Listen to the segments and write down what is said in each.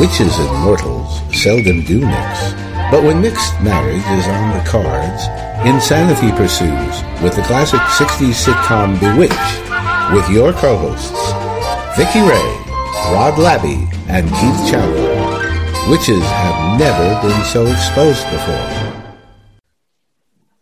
Witches and mortals seldom do mix. But when mixed marriage is on the cards, insanity pursues with the classic 60s sitcom Bewitched with your co-hosts, Vicky Ray, Rod Labby, and Keith Chandler. Witches have never been so exposed before.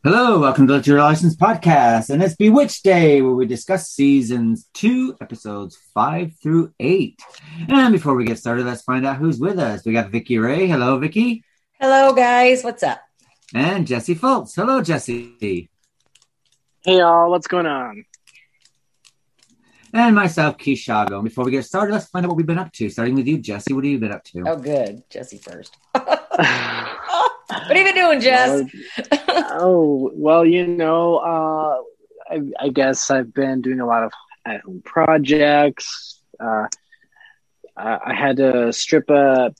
Hello, welcome to Your License Podcast, and it's Bewitched Day, where we discuss seasons two, episodes five through eight. And before we get started, let's find out who's with us. We got Vicky Ray. Hello, Vicky. Hello, guys. What's up? And Jesse Fultz. Hello, Jesse. Hey, y'all. What's going on? And myself, Keith Shago. Before we get started, let's find out what we've been up to. Starting with you, Jesse. What have you been up to? Oh, good. Jesse first. What have you been doing, Jess? oh, well, you know, uh, I, I, guess I've been doing a lot of at home projects. Uh, I had to strip a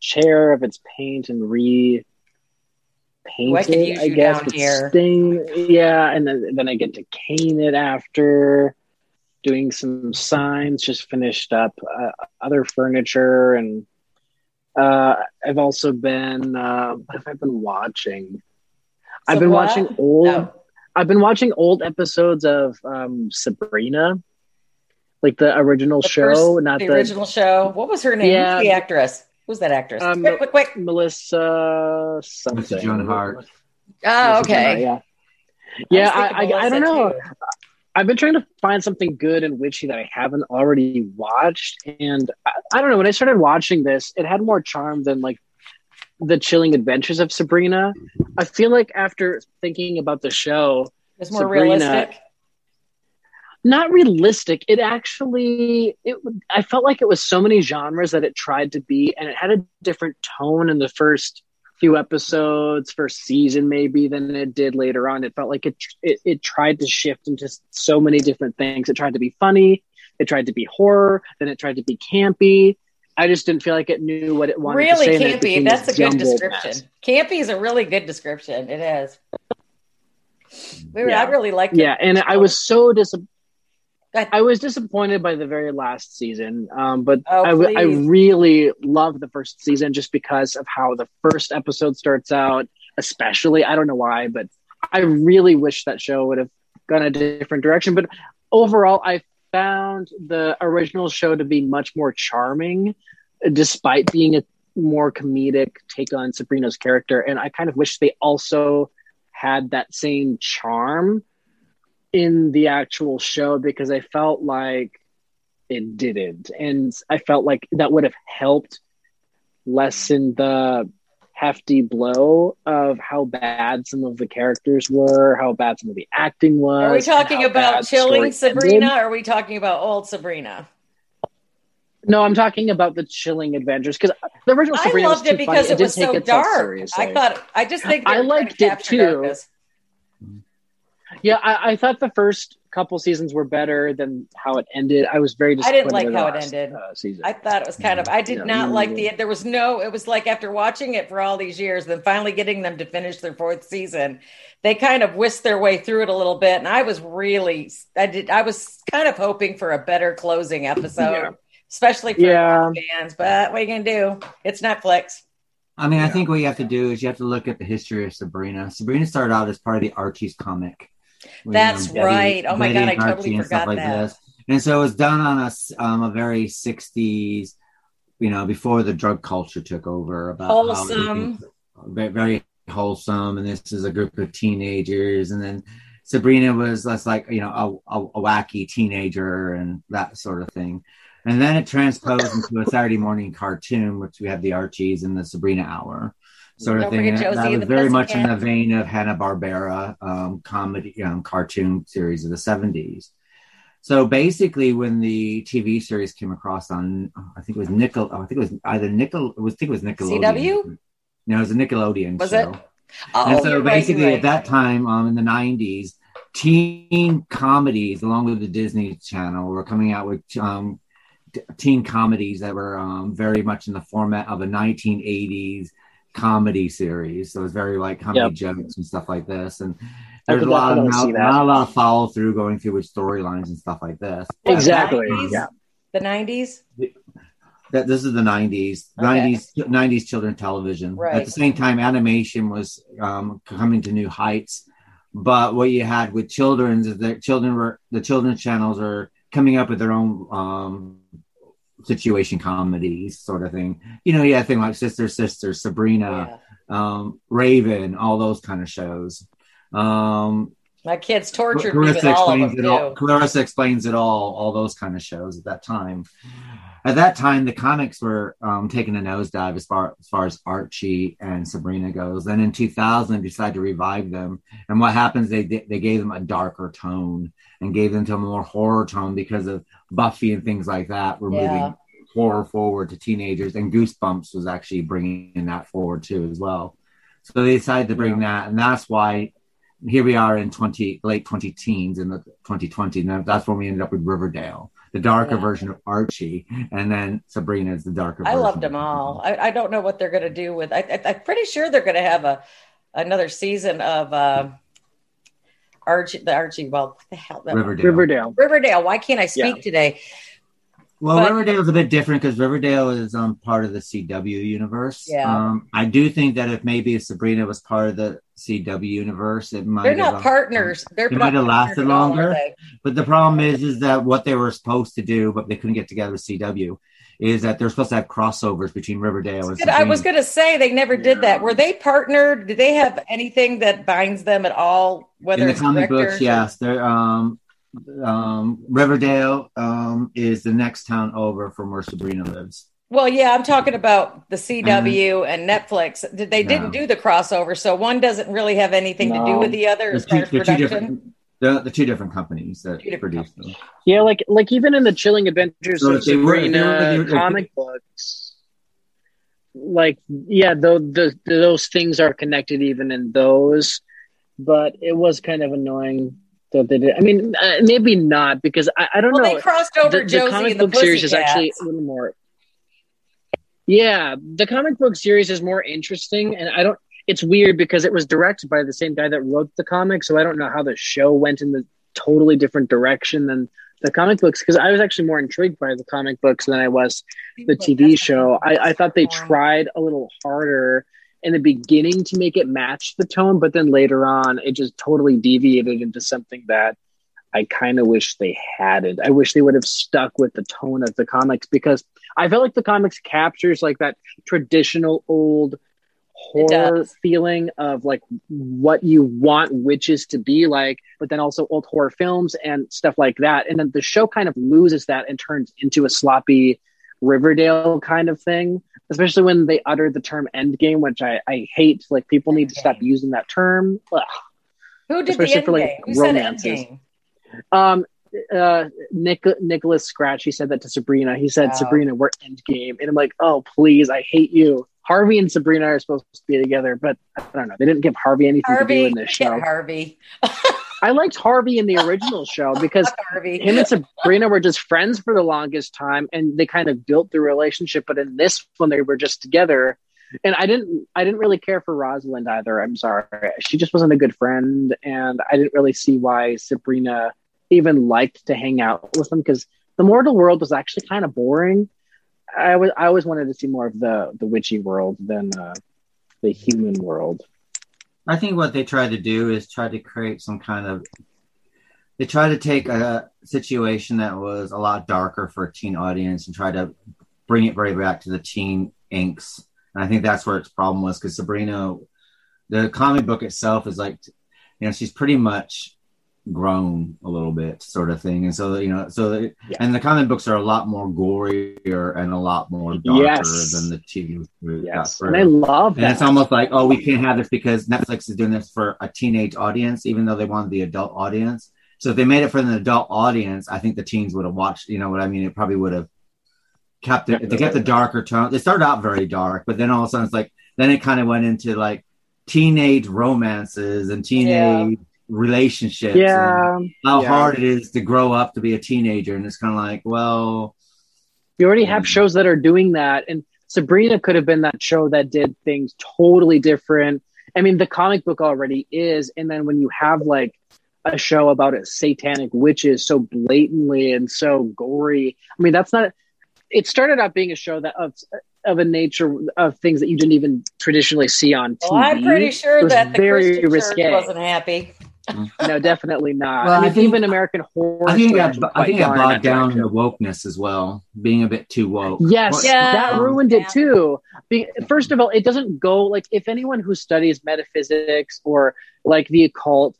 chair of its paint and re paint it, I guess, with here. stain. Yeah, and then, then I get to cane it after doing some signs, just finished up uh, other furniture and uh, I've also been. Uh, what have I been watching? So I've been what? watching old. Oh. I've been watching old episodes of um, Sabrina, like the original the show, first, not the, the, original show. What was her name? Yeah, the actress. Who's that actress? Um, quick, quick, quick. Melissa something. Joan Hart. Oh, okay. yeah, yeah. I, I, I, I don't know. Too. I've been trying to find something good and witchy that I haven't already watched, and I, I, don't know. When I started watching this, it had more charm than like the chilling adventures of Sabrina. I feel like after thinking about the show, it's more Sabrina, realistic. Not realistic. It actually, it. I felt like it was so many genres that it tried to be, and it had a different tone in the first few episodes first season maybe than it did later on. It felt like it, it it tried to shift into so many different things. It tried to be funny. It tried to be horror. Then it tried to be campy. I just didn't feel like it knew what it wanted really to say Really campy. that's a good description mess. campy is a really good description. It is. We yeah. i really liked it. Yeah and i was so disappointed I was disappointed by the very last season, um, but oh, I, I really love the first season just because of how the first episode starts out. Especially, I don't know why, but I really wish that show would have gone a different direction. But overall, I found the original show to be much more charming, despite being a more comedic take on Sabrina's character. And I kind of wish they also had that same charm in the actual show because I felt like it didn't. And I felt like that would have helped lessen the hefty blow of how bad some of the characters were, how bad some of the acting was. Are we talking about chilling Sabrina or are we talking about old Sabrina? No, I'm talking about the chilling adventures because the original Sabrina I loved it because funny. it, was so dark. I thought I just think I liked it too. Darkness. Yeah, I, I, thought the first couple seasons were better than how it ended. I was very I didn't like how it ended. Uh, season. I thought it was kind of. I did yeah, not like the. There was no. It was like after watching it for all these years, then finally getting them to finish their fourth season, they kind of whisked their way through it a little bit, and I was really. I did. I was kind of hoping for a better closing episode, yeah. especially for yeah. fans. But what are you gonna do? It's Netflix. I mean, I think what you have to do is you have to look at the history of Sabrina. Sabrina started out as part of the Archie's comic that's know, right. oh my god, I totally forgot like that. This. And so it was done on a um, a very '60s, you know, before the drug culture took over. About wholesome, very, very wholesome, and this is a group of teenagers, and then Sabrina was less like you know a, a, a wacky teenager and that sort of thing. And then it transposed into a Saturday morning cartoon, which we have the Archies and the Sabrina Hour sort of thing. That, that was very much in the vein of Hanna Barbera um, comedy um, cartoon series of the seventies. So basically, when the TV series came across on, I think it was Nickel. I think it was either Nickel. It was, I think it was Nickelodeon. CW. No, it was a Nickelodeon was show. It? Oh, and so basically, right, right. at that time, um, in the '90s, teen comedies, along with the Disney Channel, were coming out with um, teen comedies that were um, very much in the format of a 1980s comedy series. So it's very like comedy yep. jokes and stuff like this. And there's a lot of not, not, a lot of follow through going through with storylines and stuff like this. Exactly. The 90s? Yeah. The 90s? that this is the 90s, okay. 90s, 90s children television. Right. At the same time, animation was um, coming to new heights. But what you had with children's is that children were the children's channels are coming up with their own um, situation comedies, sort of thing. You know, yeah, thing like Sister Sister, Sabrina, yeah. um, Raven, all those kind of shows. Um, My kids tortured Clarissa me with all of them it all, Clarissa explains it all. All those kind of shows at that time. At that time, the comics were um, taking a nosedive as far as far as Archie and Sabrina goes. Then in 2000, they decided to revive them. And what happens? They they gave them a darker tone and gave them to a more horror tone because of Buffy and things like that. We're yeah. moving horror forward to teenagers, and Goosebumps was actually bringing that forward too as well. So they decided to bring yeah. that, and that's why here we are in 20 late 20 teens in the 2020 and that's when we ended up with riverdale the darker yeah. version of archie and then sabrina is the darker version. i loved them all I, I, don't know what they're going to do with I, am pretty sure they're going to have a another season of uh, archie the archie well what the hell riverdale riverdale riverdale why can't i speak yeah. today well, but, Riverdale is a bit different because Riverdale is um, part of the CW universe. Yeah. Um, I do think that if maybe if Sabrina was part of the CW universe, it might. They're not have, partners. They're it might have lasted longer. But the problem is, is that what they were supposed to do, but they couldn't get together with CW, is that they're supposed to have crossovers between Riverdale and. Sabrina. I was going to say they never did that. Were they partnered? Did they have anything that binds them at all? Whether in the comic books, yes, they're um um, Riverdale um, is the next town over from where Sabrina lives. Well, yeah, I'm talking about the CW mm-hmm. and Netflix. They didn't do the crossover, so one doesn't really have anything no. to do with the other as far as production. The, the two different companies that produce them. Yeah, like like even in the Chilling Adventures so of Sabrina were, were, comic books, like yeah, though the, those things are connected even in those, but it was kind of annoying that they did. I mean, uh, maybe not because I, I don't well, know. They crossed over the, Josie the comic and the book series is actually a little more. Yeah, the comic book series is more interesting, and I don't. It's weird because it was directed by the same guy that wrote the comic, so I don't know how the show went in the totally different direction than the comic books. Because I was actually more intrigued by the comic books than I was the TV show. I, I thought they tried a little harder in the beginning to make it match the tone, but then later on it just totally deviated into something that I kind of wish they hadn't. I wish they would have stuck with the tone of the comics because I felt like the comics captures like that traditional old horror feeling of like what you want witches to be like, but then also old horror films and stuff like that. And then the show kind of loses that and turns into a sloppy Riverdale kind of thing, especially when they utter the term endgame, which I, I hate. Like people need to stop using that term. Ugh. Who did especially the for like Who romances. Um, uh, Nick, Nicholas Scratch, he said that to Sabrina. He said, wow. Sabrina, we're endgame. And I'm like, oh, please, I hate you. Harvey and Sabrina are supposed to be together, but I don't know. They didn't give Harvey anything Harvey, to do in this show. Harvey. I liked Harvey in the original show because him and Sabrina were just friends for the longest time, and they kind of built the relationship. But in this one, they were just together, and I didn't, I didn't really care for Rosalind either. I'm sorry, she just wasn't a good friend, and I didn't really see why Sabrina even liked to hang out with them because the mortal world was actually kind of boring. I was, I always wanted to see more of the the witchy world than uh, the human world. I think what they try to do is try to create some kind of. They try to take a situation that was a lot darker for a teen audience and try to bring it right back to the teen inks. And I think that's where its problem was because Sabrina, the comic book itself is like, you know, she's pretty much grown a little bit sort of thing. And so you know so yeah. and the comic books are a lot more gorier and a lot more darker yes. than the tv yes. and i love that and it's almost like oh we can't have this because netflix is doing this for a teenage audience even though they wanted the adult audience. So if they made it for an adult audience i think the teens would have watched you know what i mean? It probably would have kept it to get the darker tone. They started out very dark but then all of a sudden it's like then it kind of went into like teenage romances and teenage yeah relationships yeah how yeah. hard it is to grow up to be a teenager and it's kind of like well you already have um, shows that are doing that and sabrina could have been that show that did things totally different i mean the comic book already is and then when you have like a show about a satanic witches so blatantly and so gory i mean that's not it started out being a show that of of a nature of things that you didn't even traditionally see on TV. Well, I'm pretty sure that the very Christian risque. Church wasn't happy. no, definitely not. Well, I, mean, I think, even American horror. I think it got, I think it got bogged down in the wokeness as well, being a bit too woke. Yes, yeah. that ruined it too. First of all, it doesn't go like if anyone who studies metaphysics or like the occult,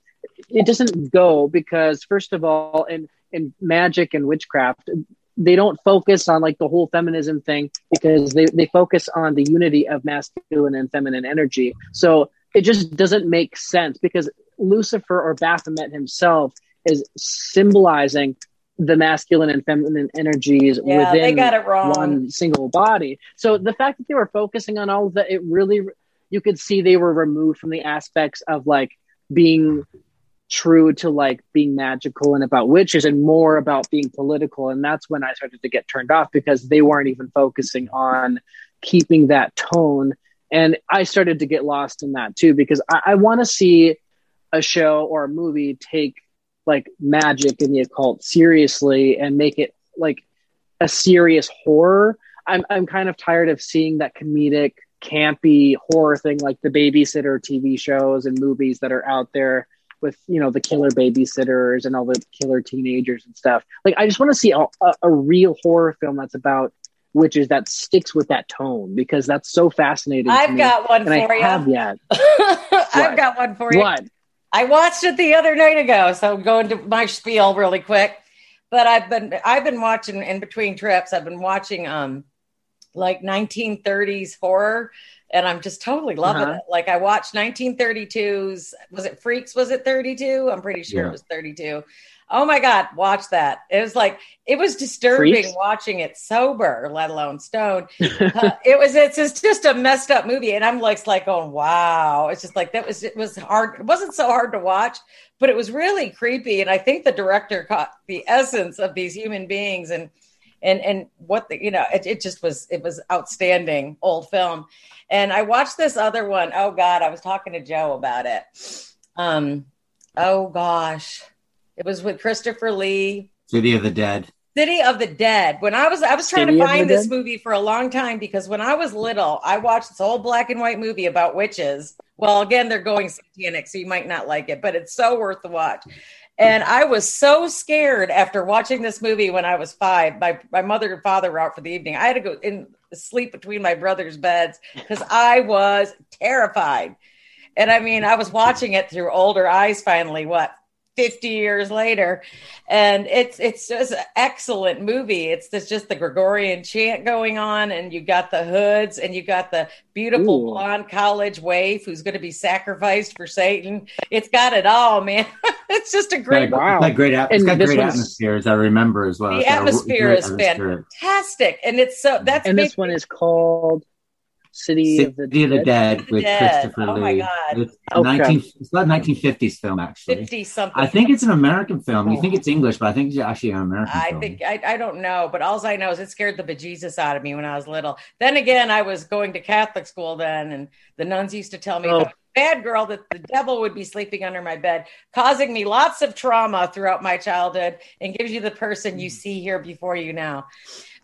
it doesn't go because first of all, in in magic and witchcraft, they don't focus on like the whole feminism thing because they, they focus on the unity of masculine and feminine energy. So it just doesn't make sense because Lucifer or Baphomet himself is symbolizing the masculine and feminine energies yeah, within one single body. So the fact that they were focusing on all of that, it really, you could see they were removed from the aspects of like being true to like being magical and about witches and more about being political. And that's when I started to get turned off because they weren't even focusing on keeping that tone. And I started to get lost in that too because I, I want to see a show or a movie take like magic and the occult seriously and make it like a serious horror. I'm I'm kind of tired of seeing that comedic, campy horror thing like the babysitter TV shows and movies that are out there with you know the killer babysitters and all the killer teenagers and stuff. Like I just want to see a, a, a real horror film that's about witches that sticks with that tone because that's so fascinating. I've got one and for I you. Have yet? I've got one for you. What? I watched it the other night ago, so I'm going to my spiel really quick. But I've been I've been watching in between trips. I've been watching um like 1930s horror and I'm just totally loving uh-huh. it. Like I watched 1932's was it Freaks was it 32? I'm pretty sure yeah. it was 32. Oh my god, watch that. It was like it was disturbing Freaks? watching it sober, let alone stoned. uh, it was it's, it's just a messed up movie and I'm like like oh, wow. It's just like that was it was hard. It wasn't so hard to watch, but it was really creepy and I think the director caught the essence of these human beings and and and what the you know it, it just was it was outstanding old film and i watched this other one. Oh god i was talking to joe about it um oh gosh it was with christopher lee city of the dead city of the dead when i was i was trying city to find this dead? movie for a long time because when i was little i watched this old black and white movie about witches well again they're going satanic so you might not like it but it's so worth the watch and I was so scared after watching this movie when I was five. My, my mother and father were out for the evening. I had to go in sleep between my brother's beds because I was terrified. And I mean, I was watching it through older eyes finally, what, 50 years later. And it's it's just an excellent movie. It's this just the gregorian chant going on and you got the hoods and you got the beautiful Ooh. blonde college waif who's going to be sacrificed for satan. It's got it all man. It's just a great wow. Got great it's got great atmosphere as i remember as well. The atmosphere is fantastic and it's so that's and this one is called City, City of the Dead, of the Dead with Dead. Christopher oh Lee. Oh my god! It's, okay. 19, it's not 1950s film actually. 50 something. I think it's an American film. You think it's English, but I think it's actually an American. I film. think I, I don't know, but all I know is it scared the bejesus out of me when I was little. Then again, I was going to Catholic school then, and the nuns used to tell me. Oh. Bad girl that the devil would be sleeping under my bed, causing me lots of trauma throughout my childhood, and gives you the person you see here before you now.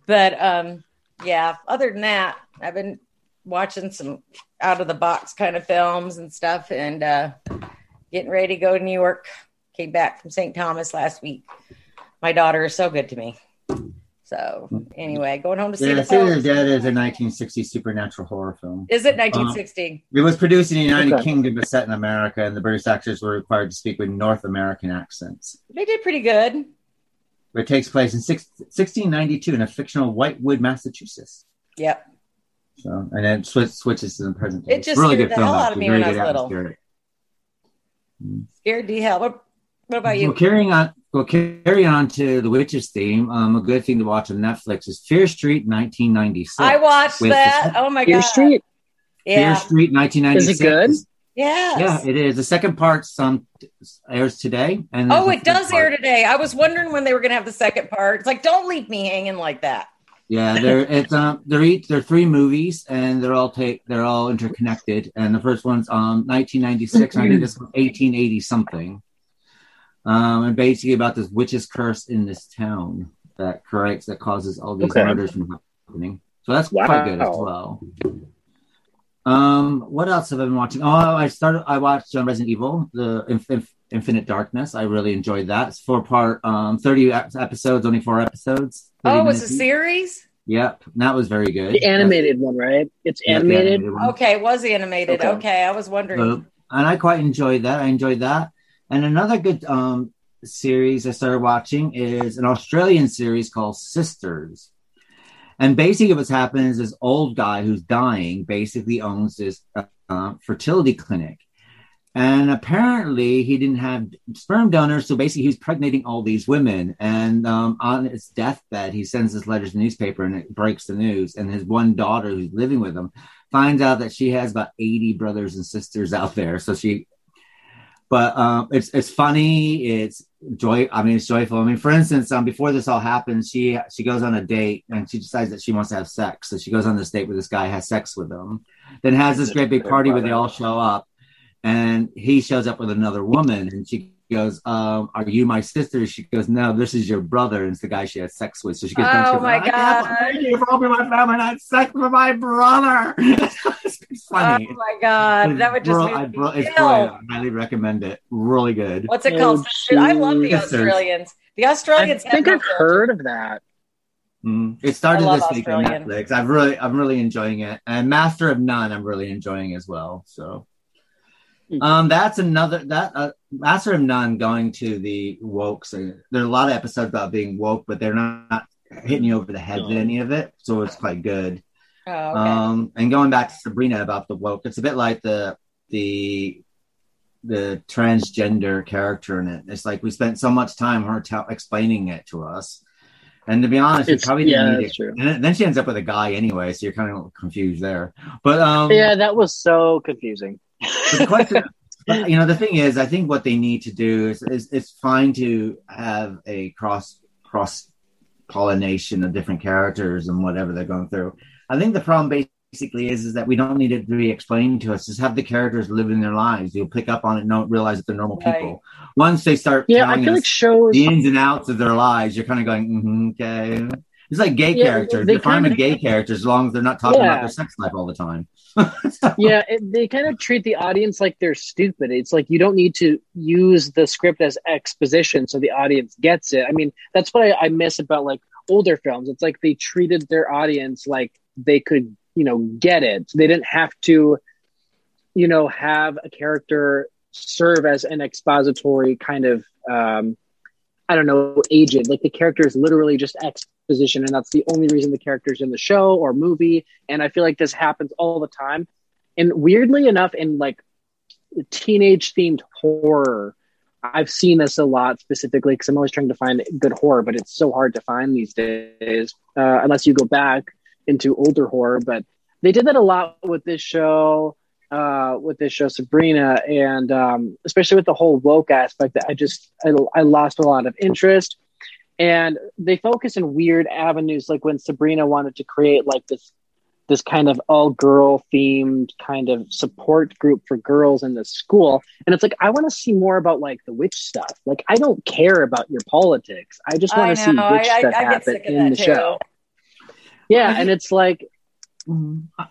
But um, yeah, other than that, I've been watching some out of the box kind of films and stuff and uh, getting ready to go to New York. Came back from St. Thomas last week. My daughter is so good to me. So anyway, going home to see yeah, the City of the Dead is a 1960 supernatural horror film. Is it 1960? Um, it was produced in the United okay. Kingdom, but set in America, and the British actors were required to speak with North American accents. They did pretty good. It takes place in six, 1692 in a fictional Whitewood, Massachusetts. Yep. So and then switch, switches to the present day. It just really scared the hell out of me when I was little. Scared the hell. What, what about you? Well, carrying on, well, carry on to the witches theme. Um, a good thing to watch on Netflix is Fear Street, 1996. I watched that. The, oh my Fear god, Street. Yeah. Fear Street, 1996. Is it good? Yeah. Yeah, it is. The second part some airs today. And oh, it does part. air today. I was wondering when they were going to have the second part. It's like, don't leave me hanging like that. Yeah, they're it's um they're each they're three movies and they're all take they're all interconnected. And the first one's um 1996. I think this was 1880 something. Um, and basically about this witch's curse in this town. that corrects that causes all these okay. murders from happening. So that's wow. quite good as well. Um, what else have I been watching? Oh, I started. I watched uh, Resident Evil, the Inf- Inf- Infinite Darkness. I really enjoyed that. It's four part, um, thirty episodes, only four episodes. Oh, it's a series. Yep, that was very good. The animated one, right? It's animated. animated okay, it was animated. Okay, okay I was wondering. So, and I quite enjoyed that. I enjoyed that. And another good um, series I started watching is an Australian series called Sisters. And basically, what's happening is this old guy who's dying basically owns this uh, fertility clinic. And apparently, he didn't have sperm donors. So basically, he's pregnating all these women. And um, on his deathbed, he sends this letter to the newspaper and it breaks the news. And his one daughter, who's living with him, finds out that she has about 80 brothers and sisters out there. So she but um, it's it's funny. It's joy. I mean, it's joyful. I mean, for instance, um, before this all happens, she she goes on a date and she decides that she wants to have sex. So she goes on this date with this guy, has sex with him, then has this great big party where they all show up, and he shows up with another woman, and she goes, um, "Are you my sister?" She goes, "No, this is your brother." And it's the guy she had sex with. So she gets, "Oh my god! Thank you for helping my family. I had sex with my brother." it's funny. Oh my god, that would just bro- I, bro- it's brilliant. I highly recommend it. Really good. What's it called? Oh, I love the Australians. The Australians. I think I've heard of that. Mm. It started this week on Netflix. I've really, I'm really enjoying it, and Master of None, I'm really enjoying as well. So. Um, that's another that uh, Master of None going to the woke. So there are a lot of episodes about being woke, but they're not hitting you over the head with any of it, so it's quite good. Oh, okay. Um, and going back to Sabrina about the woke, it's a bit like the the the transgender character in it. It's like we spent so much time her t- explaining it to us. And to be honest, it's, probably didn't yeah, need it. True. And then she ends up with a guy anyway, so you're kind of confused there. But um, yeah, that was so confusing the question, you know, the thing is, I think what they need to do is, is it's fine to have a cross cross pollination of different characters and whatever they're going through. I think the problem basically is is that we don't need it to be explained to us. Just have the characters living their lives. You'll pick up on it and don't realize that they're normal right. people. Once they start yeah, I feel like shows the ins and outs of their lives, you're kind of going, mm-hmm, okay. It's like gay yeah, characters. They are fine with gay characters as long as they're not talking yeah. about their sex life all the time. so. Yeah, it, they kind of treat the audience like they're stupid. It's like you don't need to use the script as exposition so the audience gets it. I mean, that's what I, I miss about like older films. It's like they treated their audience like they could, you know, get it. They didn't have to, you know, have a character serve as an expository kind of um, I don't know, aged. Like the character is literally just exposition, and that's the only reason the character's in the show or movie. And I feel like this happens all the time. And weirdly enough, in like teenage themed horror, I've seen this a lot specifically because I'm always trying to find good horror, but it's so hard to find these days uh, unless you go back into older horror. But they did that a lot with this show uh, with this show Sabrina, and um, especially with the whole woke aspect, that I just I, I lost a lot of interest. And they focus in weird avenues, like when Sabrina wanted to create like this this kind of all girl themed kind of support group for girls in the school. And it's like, I want to see more about like the witch stuff. Like, I don't care about your politics. I just want to see witch I, stuff I, I happen in the too. show. Yeah. and it's like,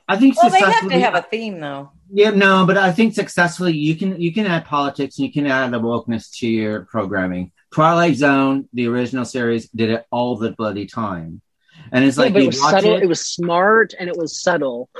I think well, they have to have a theme though. Yeah, no, but I think successfully you can you can add politics and you can add the wokeness to your programming. Twilight Zone, the original series, did it all the bloody time, and it's yeah, like it was subtle. It, it, was smart and it was subtle.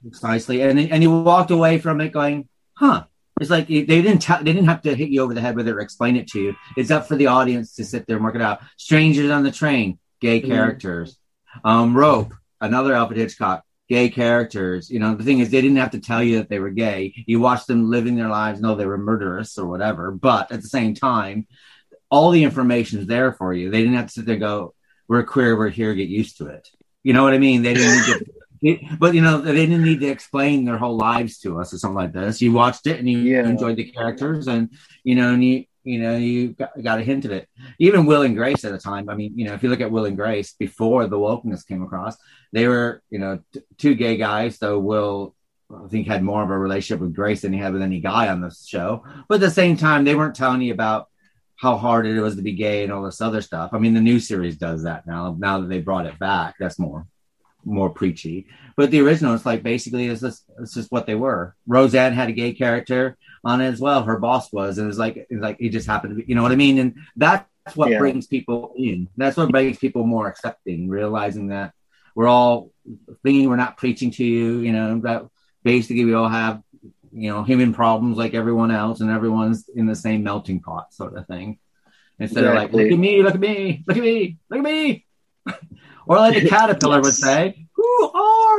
Precisely, and and you walked away from it going, "Huh." It's like they didn't t- they didn't have to hit you over the head with it or explain it to you. It's up for the audience to sit there and work it out. Strangers on the Train, gay mm-hmm. characters. Um, Rope, another Alfred Hitchcock, gay characters. You know, the thing is, they didn't have to tell you that they were gay. You watched them living their lives, know they were murderous or whatever. But at the same time, all the information is there for you. They didn't have to sit there and go, "We're queer, we're here, get used to it." You know what I mean? They didn't need to. but you know, they didn't need to explain their whole lives to us or something like this. You watched it and you yeah. enjoyed the characters, and you know, and you you know, you got, a hint of it. Even Will and Grace at the time. I mean, you know, if you look at Will and Grace before the wokeness came across, they were, you know, t- two gay guys. So Will, I think, had more of a relationship with Grace than he had with any guy on the show. But at the same time, they weren't telling you about how hard it was to be gay and all this other stuff. I mean, the new series does that now. Now that they brought it back, that's more more preachy. But the original, it's like basically it's just it's just what they were. Roseanne had a gay character on it as well. Her boss was, and it was like it's like he just happened to be, you know what I mean? And that's what yeah. brings people in. That's what makes people more accepting, realizing that we're all thinking we're not preaching to you, you know, that basically we all have, you know, human problems like everyone else and everyone's in the same melting pot sort of thing. Instead exactly. of like, look at me, look at me, look at me, look at me. or like the caterpillar yes. would say, Who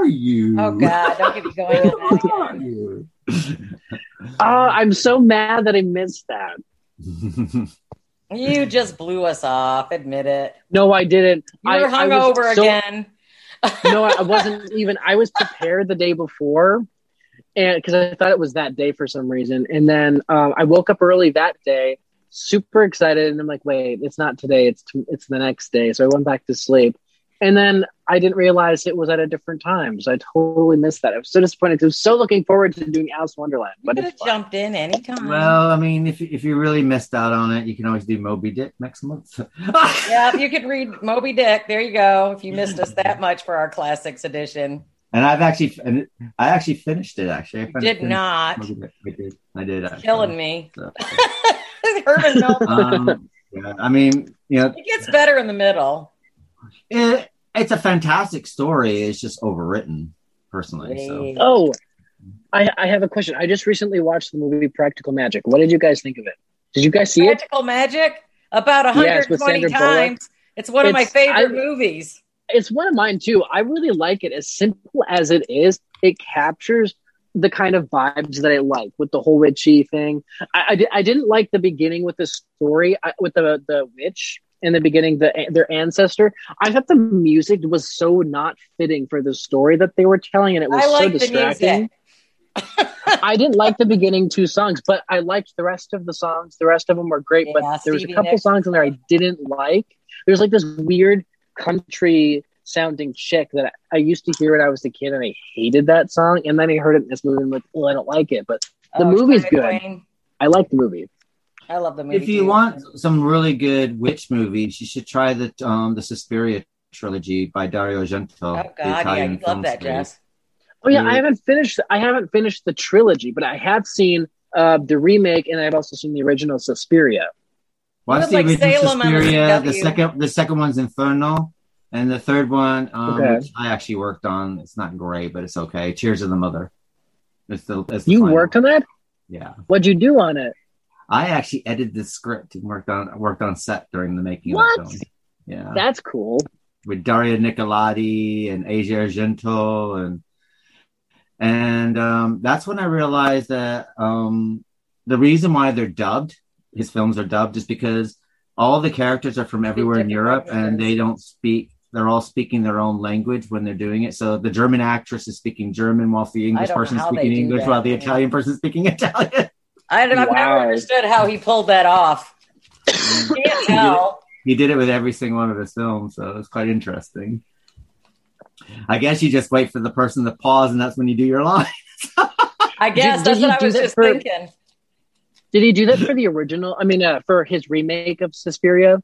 are you? Oh God, don't get me going. Who are you? uh, I'm so mad that I missed that. you just blew us off. Admit it. No, I didn't. You were hungover so, again no, I wasn't even. I was prepared the day before, and because I thought it was that day for some reason, and then um, I woke up early that day, super excited, and I'm like, wait, it's not today. It's t- it's the next day. So I went back to sleep, and then I didn't realize it was at a different time. So I totally missed that. I was so disappointed. I was so looking forward to doing Alice Wonderland. But you could have jumped in anytime. Well, I mean, if if you really missed out on it, you can always do Moby Dick next month. yeah, if you could read Moby Dick. There you go. If you missed us that much for our classics edition. And I've actually, I actually finished it. Actually, I did not. I did. I did. Actually. Killing me. So. Um, yeah, I mean, you know, it gets better in the middle. It, it's a fantastic story. It's just overwritten, personally. So. Oh, I, I have a question. I just recently watched the movie Practical Magic. What did you guys think of it? Did you guys see Practical it? Practical Magic about 120 yes, times. It's one it's, of my favorite I, movies. It's one of mine too. I really like it. As simple as it is, it captures the kind of vibes that I like with the whole witchy thing. I, I, I didn't like the beginning with the story I, with the the witch in the beginning, the, their ancestor. I thought the music was so not fitting for the story that they were telling, and it was so distracting. I didn't like the beginning two songs, but I liked the rest of the songs. The rest of them were great, yeah, but there was a couple Nicks. songs in there I didn't like. There's like this weird country sounding chick that I, used to hear when I was a kid, and I hated that song. And then I heard it in this movie, and like, well, I don't like it, but the oh, movie's good. I like the movie. I love the movie. If you too. want some really good witch movies, you should try the um the Suspiria trilogy by Dario Argento. Oh God, yeah, you love that, Jess. Oh yeah, I haven't finished. I haven't finished the trilogy, but I have seen uh, the remake, and I've also seen the original Suspiria. Watch the like original Salem Suspiria. The second, the second one's Inferno, and the third one, um, okay. which I actually worked on. It's not great, but it's okay. Tears of the Mother. It's the, it's the you final. worked on that? Yeah. What'd you do on it? I actually edited the script and worked on worked on set during the making what? of the film. Yeah, that's cool. With Daria Nicolodi and Asia Argento and and um, that's when I realized that um, the reason why they're dubbed, his films are dubbed, is because all the characters are from everywhere in Europe and they don't speak. They're all speaking their own language when they're doing it. So the German actress is speaking German, whilst the English person is speaking English, that, while the Italian person is speaking Italian. I have wow. never understood how he pulled that off. Can't tell. He did it with every single one of his films, so it's quite interesting. I guess you just wait for the person to pause, and that's when you do your line. I guess did, that's did what I was just for, thinking. Did he do that for the original? I mean, uh, for his remake of Suspiria?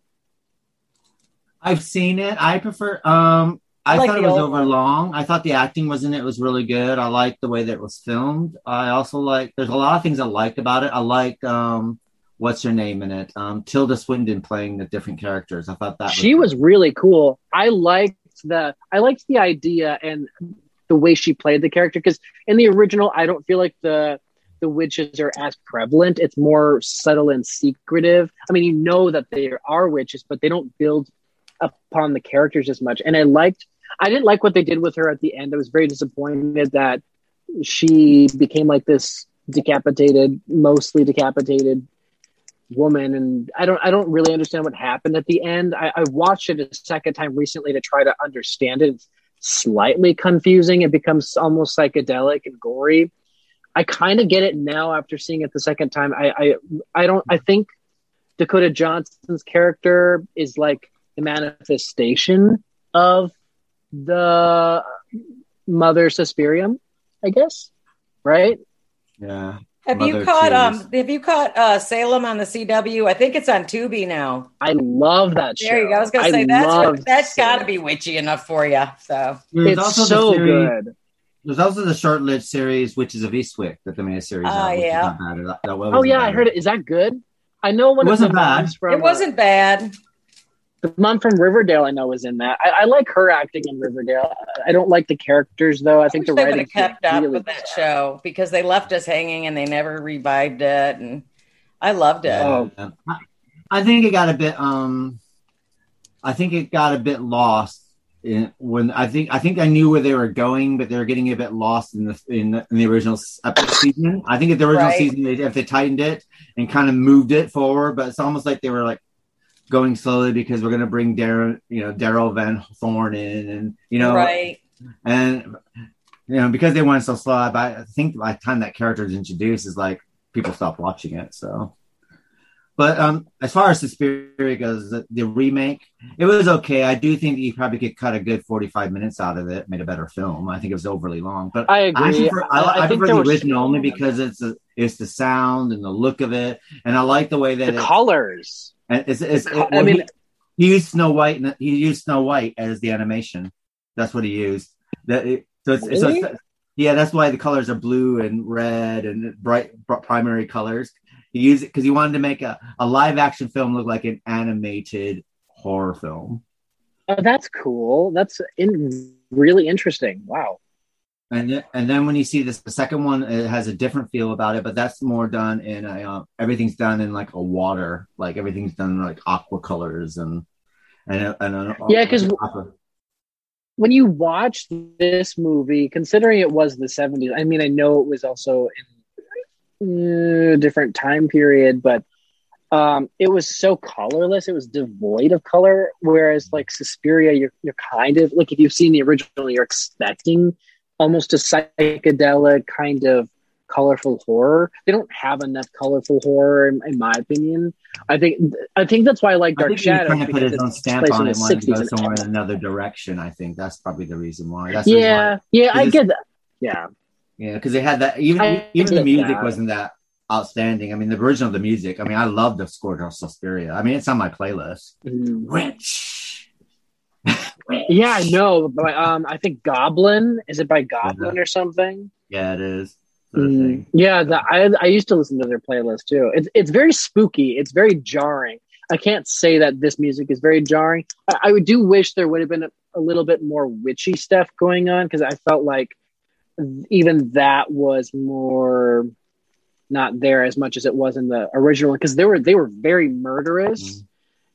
I've seen it. I prefer. Um, I, like thought it was over long. I thought the acting was in it was really good. I liked the way that it was filmed. I also like. There's a lot of things I liked about it. I like um, what's her name in it? Um, Tilda Swinton playing the different characters. I thought that she was, was really cool. I liked the. I liked the idea and the way she played the character because in the original, I don't feel like the the witches are as prevalent. It's more subtle and secretive. I mean, you know that they are witches, but they don't build upon the characters as much. And I liked I didn't like what they did with her at the end. I was very disappointed that she became like this decapitated, mostly decapitated woman and I don't I don't really understand what happened at the end. I, I watched it a second time recently to try to understand it. It's slightly confusing. It becomes almost psychedelic and gory. I kind of get it now after seeing it the second time. I, I I don't I think Dakota Johnson's character is like the manifestation of the mother Suspirium, I guess. Right? Yeah. Have you caught um have you caught uh Salem on the CW? I think it's on Tubi now. I love that show. There you go. I was gonna say that's that's gotta be witchy enough for you. So There's it's so series, good. There's also the short-lived series Witches of Eastwick that they made a series. Oh uh, yeah. That, that oh yeah, bad. I heard it. Is that good? I know one it wasn't bad. From, it wasn't bad. The mom from Riverdale, I know, was in that. I, I, like her acting in Riverdale. I don't like the characters though. I, I think the writing kept up really with that bad. show because they left us hanging and they never revived it, and I loved it. Oh. I think it got a bit. um I think it got a bit lost in, when I think I think I knew where they were going, but they were getting a bit lost in the in the, in the original season. I think at the original right. season, they, if they tightened it and kind of moved it forward, but it's almost like they were like going slowly because we're going to bring Darren, you know, Daryl Van Horne in, and you know, right, and you know, because they went so slow. I think by the time that character is introduced, is like people stop watching it. So, but um, as far as Suspiria goes, the, the, remake, it was okay. I do think that you probably could cut a good forty-five minutes out of it, made a better film. I think it was overly long, but I agree. I prefer, I, I, I prefer the original only because it's a, it's the sound and the look of it, and I like the way that the colors and it's, it's, it, well, I mean, he, he, used Snow White. He used Snow White as the animation. That's what he used. That it, so it's, really? so it's, yeah, that's why the colors are blue and red and bright, primary colors. He used it because he wanted to make a, a live action film look like an animated horror film. Oh, that's cool. That's in, really interesting. Wow and and then when you see this the second one it has a different feel about it but that's more done in a uh, everything's done in like a water like everything's done in like aqua colors and and, and uh, yeah because when you watch this movie considering it was the 70s i mean i know it was also in a different time period but um it was so colorless it was devoid of color whereas like suspiria you're, you're kind of like if you've seen the original you're expecting almost a psychedelic kind of colorful horror. They don't have enough colorful horror, in, in my opinion. I think I think that's why I like Dark I Shadows. Trying to put his own stamp on it, want to go somewhere in another direction. I think that's probably the reason why. That's yeah, why. yeah, I get that. Yeah, yeah, because they had that. Even I even the music that. wasn't that outstanding. I mean, the version of the music. I mean, I love the score to Suspiria. I mean, it's on my playlist. Mm. Rich yeah, I know. But um, I think Goblin is it by Goblin yeah. or something? Yeah, it is. Mm, yeah, the, I I used to listen to their playlist too. It's it's very spooky. It's very jarring. I can't say that this music is very jarring. I, I do wish there would have been a, a little bit more witchy stuff going on because I felt like even that was more not there as much as it was in the original because they were they were very murderous. Mm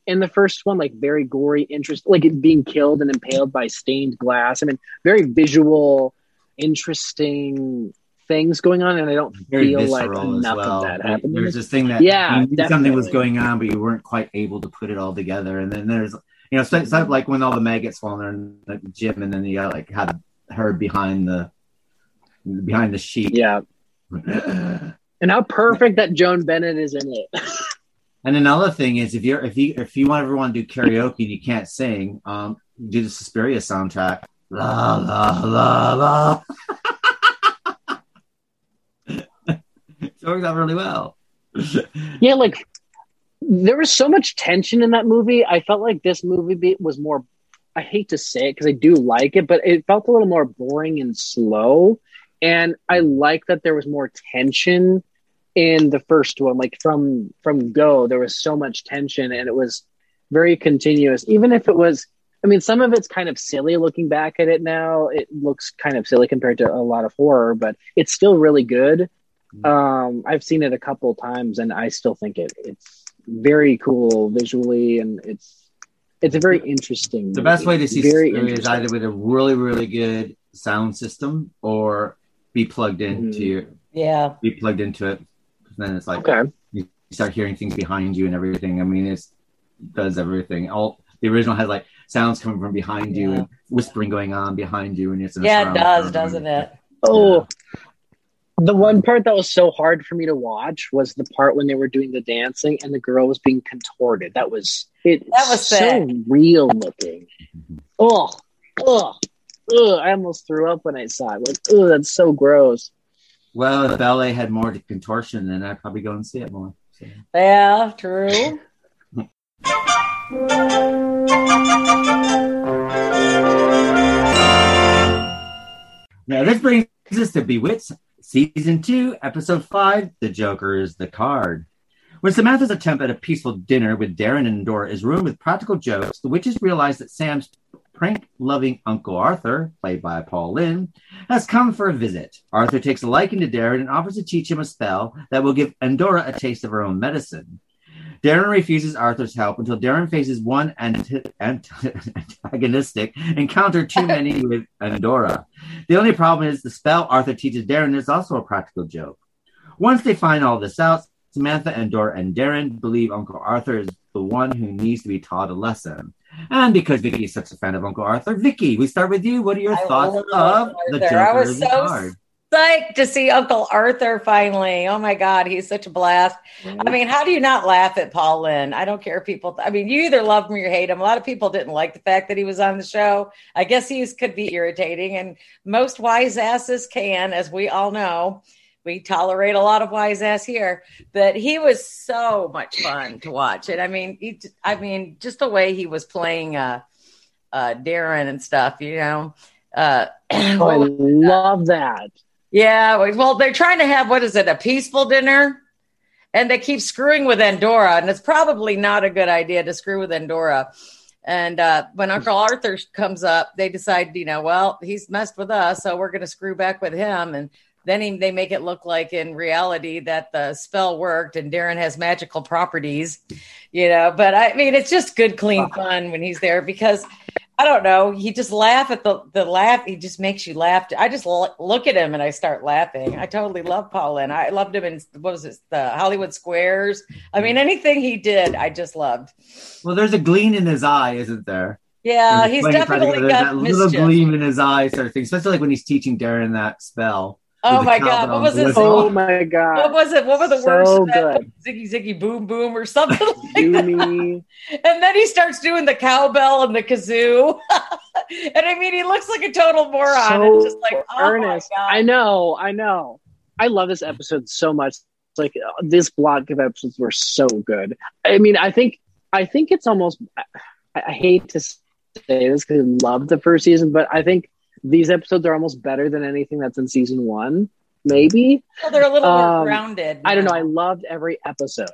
in the first one, like very gory, interest, like it being killed and impaled by stained glass. I mean, very visual, interesting things going on, and I don't very feel like enough well. of that happening. There's this thing that yeah, something was going on, but you weren't quite able to put it all together. And then there's, you know, it's, like when all the maggots fall in the gym, and then you got like had her behind the behind the sheet. Yeah. and how perfect that Joan Bennett is in it. And another thing is if you're if you if you want everyone to do karaoke and you can't sing, um, do the Suspiria soundtrack. La la la la. it works out really well. yeah, like there was so much tension in that movie. I felt like this movie was more. I hate to say it because I do like it, but it felt a little more boring and slow. And I like that there was more tension in the first one like from from go there was so much tension and it was very continuous even if it was i mean some of it's kind of silly looking back at it now it looks kind of silly compared to a lot of horror but it's still really good mm-hmm. um i've seen it a couple times and i still think it it's very cool visually and it's it's a very interesting the movie. best way to see very is either with a really really good sound system or be plugged into mm-hmm. your yeah be plugged into it then it's like okay. you start hearing things behind you and everything. I mean, it does everything. All the original has like sounds coming from behind yeah. you and whispering going on behind you, and it's yeah, it does, doesn't it? Oh. The one part that was so hard for me to watch was the part when they were doing the dancing and the girl was being contorted. That was it. That was so sick. real looking. Oh, oh, oh! I almost threw up when I saw it. Like, oh, that's so gross. Well, if ballet had more contortion, then I'd probably go and see it more. So. Yeah, true. now this brings us to Bewitched Season 2, Episode 5, The Joker is the Card. When Samantha's attempt at a peaceful dinner with Darren and Dora is ruined with practical jokes, the witches realize that Sam's prank loving Uncle Arthur, played by Paul Lynde, has come for a visit. Arthur takes a liking to Darren and offers to teach him a spell that will give Endora a taste of her own medicine. Darren refuses Arthur's help until Darren faces one anti- antagonistic encounter too many with Endora. The only problem is the spell Arthur teaches Darren is also a practical joke. Once they find all this out, Samantha, Endora, and Darren believe Uncle Arthur is the one who needs to be taught a lesson. And because Vicky is such a fan of Uncle Arthur, Vicky, we start with you. What are your I thoughts of the Joker? I was so card? psyched to see Uncle Arthur finally. Oh my God, he's such a blast. I mean, how do you not laugh at Paul Lynde? I don't care if people, I mean, you either love him or you hate him. A lot of people didn't like the fact that he was on the show. I guess he could be irritating, and most wise asses can, as we all know. We tolerate a lot of wise ass here, but he was so much fun to watch. And I mean, he, I mean, just the way he was playing uh, uh, Darren and stuff, you know. Uh, oh, I love that. Yeah, well, they're trying to have what is it, a peaceful dinner? And they keep screwing with Endora, and it's probably not a good idea to screw with Endora. And uh, when Uncle Arthur comes up, they decide, you know, well, he's messed with us, so we're going to screw back with him. And then he, they make it look like in reality that the spell worked and Darren has magical properties, you know. But I mean, it's just good, clean fun when he's there because I don't know. He just laugh at the the laugh. He just makes you laugh. I just l- look at him and I start laughing. I totally love Paul Lynde. I loved him in what was it, the Hollywood Squares. I mean, anything he did, I just loved. Well, there's a gleam in his eye, isn't there? Yeah, he's definitely got that little gleam in his eye, sort of thing. Especially like when he's teaching Darren that spell. Oh my god! What was it? Oh my god! What was it? What were the so words? Good. Ziggy Ziggy Boom Boom or something like that. And then he starts doing the cowbell and the kazoo. and I mean, he looks like a total moron. So and just like oh earnest. I know. I know. I love this episode so much. It's like uh, this block of episodes were so good. I mean, I think I think it's almost. I, I hate to say this because I love the first season, but I think these episodes are almost better than anything that's in season one. Maybe. Well, they're a little um, more grounded. Now. I don't know. I loved every episode.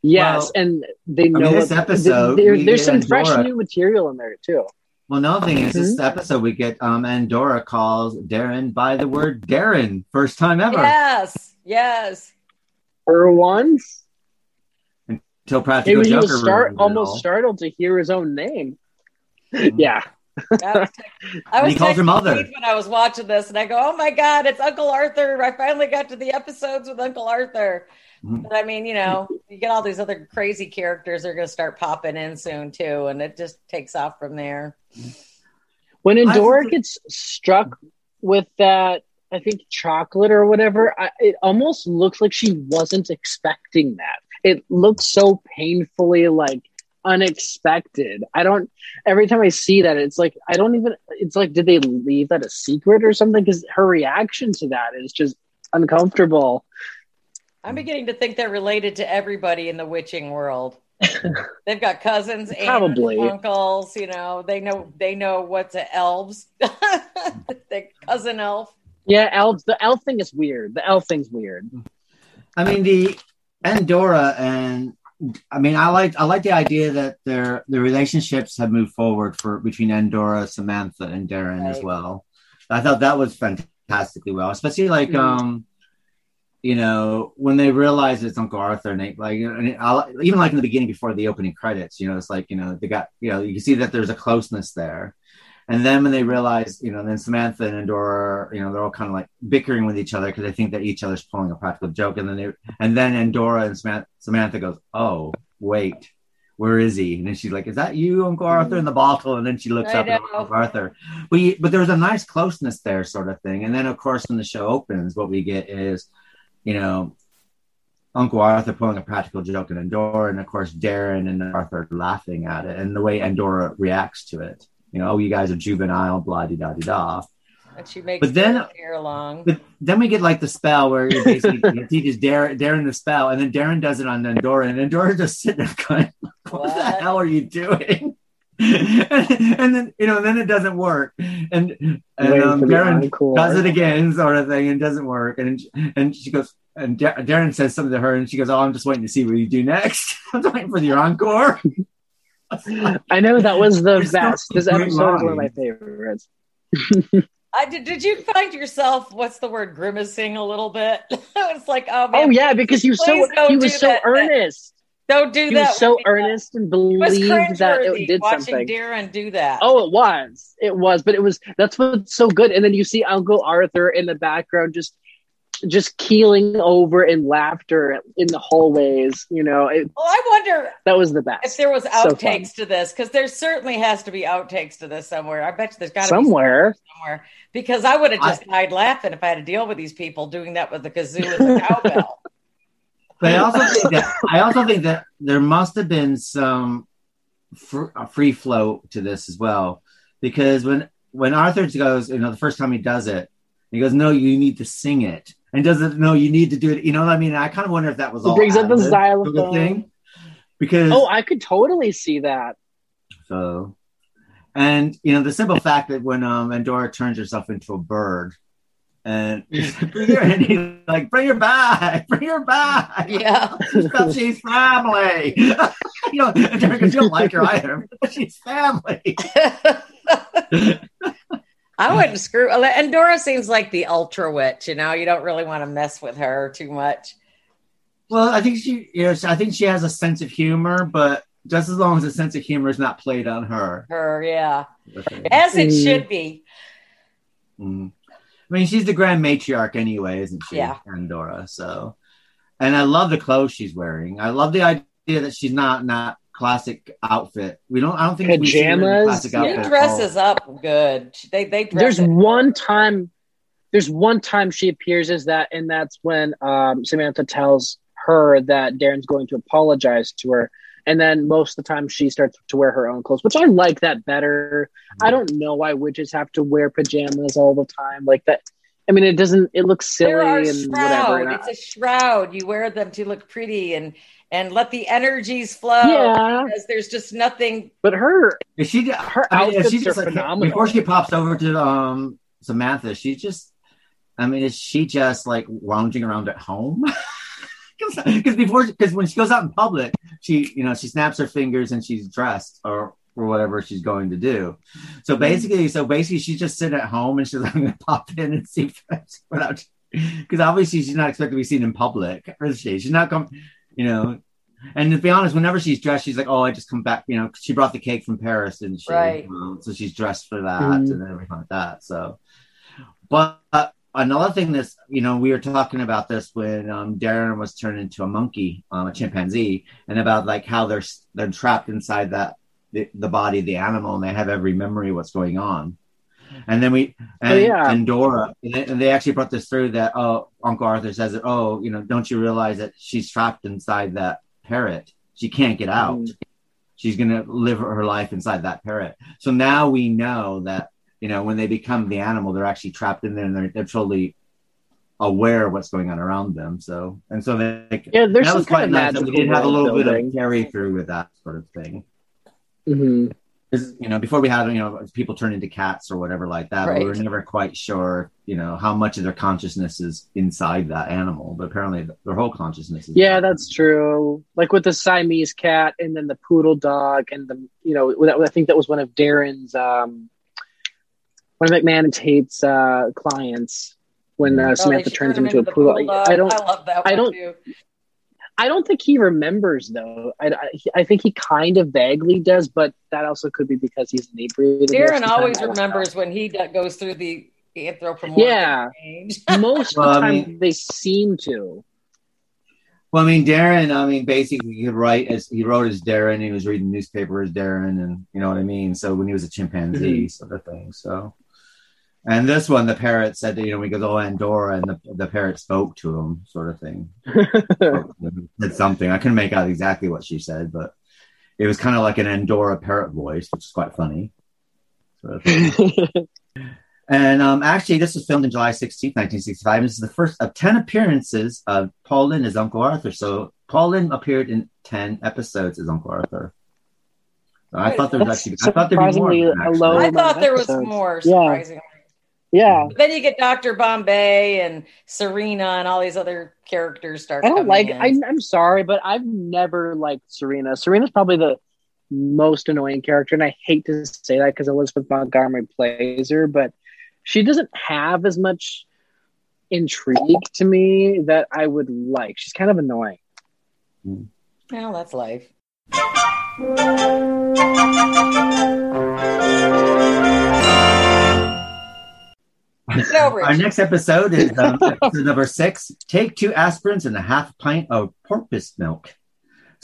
Yes, well, and they know I mean, this what, episode. There, there's some fresh new material in there too. Well, no thing is, this mm-hmm. episode we get um Endora calls Darren by the word Darren, first time ever. Yes, yes. For once. Until practical Maybe Joker he was start, almost startled to hear his own name. Mm-hmm. yeah. I was, he calls her mother when I was watching this, and I go, "Oh my god, it's Uncle Arthur!" I finally got to the episodes with Uncle Arthur. Mm-hmm. But I mean, you know, you get all these other crazy characters that are going to start popping in soon too, and it just takes off from there. When Endora gets struck with that, I think chocolate or whatever, I, it almost looks like she wasn't expecting that. It looks so painfully like unexpected. I don't. Every time I see that, it's like I don't even. It's like, did they leave that a secret or something? Because her reaction to that is just uncomfortable. I'm beginning to think they're related to everybody in the witching world. They've got cousins, probably uncles. You know, they know they know what's a elves. the cousin elf. Yeah, elves. The elf thing is weird. The elf thing's weird. I mean, the Endora and I mean, I like I like the idea that their the relationships have moved forward for between Endora, Samantha, and Darren right. as well. I thought that was fantastically well, especially like mm-hmm. um, you know, when they realize it's Uncle Arthur, and they, like and I, even like in the beginning before the opening credits, you know, it's like you know they got you know you can see that there's a closeness there, and then when they realize, you know, then Samantha and Endora, you know, they're all kind of like bickering with each other because they think that each other's pulling a practical joke. And then they, and then Endora and Samantha, Samantha goes, "Oh, wait, where is he?" And then she's like, "Is that you, Uncle mm-hmm. Arthur, in the bottle?" And then she looks I up at Uncle Arthur. But you, but there's a nice closeness there, sort of thing. And then of course, when the show opens, what we get is, you know, Uncle Arthur pulling a practical joke and Endora, and of course Darren and Arthur laughing at it, and the way Endora reacts to it you know, oh, you guys are juvenile, blah, da, da, da. And she makes but then hair long. But then we get like the spell where you basically teaches Darren, Darren the spell, and then Darren does it on Endora, and Endora just sitting there going, "What, what? the hell are you doing?" and, and, then you know, then it doesn't work, and and um, Darren does it again, sort of thing, and doesn't work, and and she goes, and Darren says something to her, and she goes, "Oh, I'm just waiting to see what you do next. I'm waiting for your encore." I know that was the best. This episode is one of my favorites. I did. Did you find yourself? What's the word? Grimacing a little bit. it's like, oh, man, oh yeah, because you was so he was so that, earnest. Don't do that. he that. Was so earnest and believed that it did something. watching something. Darren do that. Oh, it was. It was, but it was. That's what's so good. And then you see Uncle Arthur in the background, just just keeling over in laughter in the hallways. You know, it, well, I wonder that was the best. If there was outtakes so to this, because there certainly has to be outtakes to this somewhere. I bet you there's got to somewhere. be somewhere. Because I would have just I, died laughing if I had to deal with these people doing that with the kazoo and the cowbell. But I also think that I also think that there must have been some fr- free flow to this as well, because when when Arthur goes, you know, the first time he does it, he goes, "No, you need to sing it." And doesn't know you need to do it. You know what I mean? I kind of wonder if that was all brings up the xylophone thing because oh, I could totally see that. So, and you know the simple fact that when um Endora turns herself into a bird. And, bring her, and he's like, bring her back, bring her back. Yeah. she's family. you know, because you don't like her either, but she's family. I wouldn't screw. Endora seems like the ultra witch. You know, you don't really want to mess with her too much. Well, I think she, you know, I think she has a sense of humor, but just as long as the sense of humor is not played on her. Her, yeah, as it mm. should be. Mm. I mean, she's the grand matriarch anyway, isn't she? Yeah, Endora. So, and I love the clothes she's wearing. I love the idea that she's not not classic outfit. We don't. I don't think pajamas. classic. She dresses up good. They they. There's one time. There's one time she appears as that, and that's when um, Samantha tells her that Darren's going to apologize to her. And then most of the time she starts to wear her own clothes, which I like that better. Mm-hmm. I don't know why witches have to wear pajamas all the time like that. I mean, it doesn't. It looks silly and shroud. whatever. it's a shroud. You wear them to look pretty, and and let the energies flow. Yeah, because there's just nothing. But her, is she her I mean, outfits she are like, phenomenal. Before she pops over to um Samantha, she just, I mean, is she just like lounging around at home? Because before, because when she goes out in public, she you know she snaps her fingers and she's dressed or or whatever she's going to do. So mm-hmm. basically, so basically, she's just sitting at home and she's like, I'm going to pop in and see without because obviously she's not expected to be seen in public, is she? She's not coming you know. And to be honest, whenever she's dressed, she's like, "Oh, I just come back." You know, she brought the cake from Paris, didn't she? Right. Um, so she's dressed for that mm. and everything like that. So, but uh, another thing that's you know we were talking about this when um, Darren was turned into a monkey, um, a chimpanzee, and about like how they're they're trapped inside that the, the body of the animal, and they have every memory of what's going on. And then we oh, and, oh, yeah. and Dora and they, and they, actually brought this through that oh Uncle Arthur says that oh you know don't you realize that she's trapped inside that parrot? She can't get out. Mm. she's gonna live her life inside that parrot. So now we know that you know when they become the animal they're actually trapped in there and they're, they're totally aware of what's going on around them. So and so they yeah there's that was quite nice. We did have a little building. bit of carry through with that sort of thing. Mm-hmm you know, before we had, you know, people turn into cats or whatever like that, right. we were never quite sure, you know, how much of their consciousness is inside that animal. But apparently their whole consciousness is. Yeah, that's true. Like with the Siamese cat and then the poodle dog and the, you know, I think that was one of Darren's, um, one of McMann and Tate's uh, clients when uh, oh, Samantha turns him into a poodle. I don't, I love that. I don't, too. I don't think he remembers though. I, I, I, think he kind of vaguely does, but that also could be because he's inebriated. Darren always remembers when he goes through the anthropomorphic yeah. Most well, of the time, I mean, they seem to. Well, I mean, Darren. I mean, basically, he write as he wrote as Darren. He was reading newspaper as Darren, and you know what I mean. So when he was a chimpanzee, mm-hmm. sort of thing. So and this one, the parrot said, that, you know, we go to Endora and the, the parrot spoke to him, sort of thing. said something. I couldn't make out exactly what she said, but it was kind of like an Endora parrot voice, which is quite funny. Sort of And um, actually, this was filmed in July 16th, 1965. This is the first of 10 appearances of Paul Lynde as Uncle Arthur. So Paul Lynde appeared in 10 episodes as Uncle Arthur. So I thought there was actually, I thought there was more. Them, I thought there was more, surprisingly. Yeah. yeah. then you get Dr. Bombay and Serena and all these other characters start. I don't like, I, I'm sorry, but I've never liked Serena. Serena's probably the most annoying character. And I hate to say that because Elizabeth Montgomery plays her, but she doesn't have as much intrigue to me that I would like. She's kind of annoying. Hmm. Well, that's life. Our next episode is um, episode number six. Take two aspirins and a half pint of porpoise milk.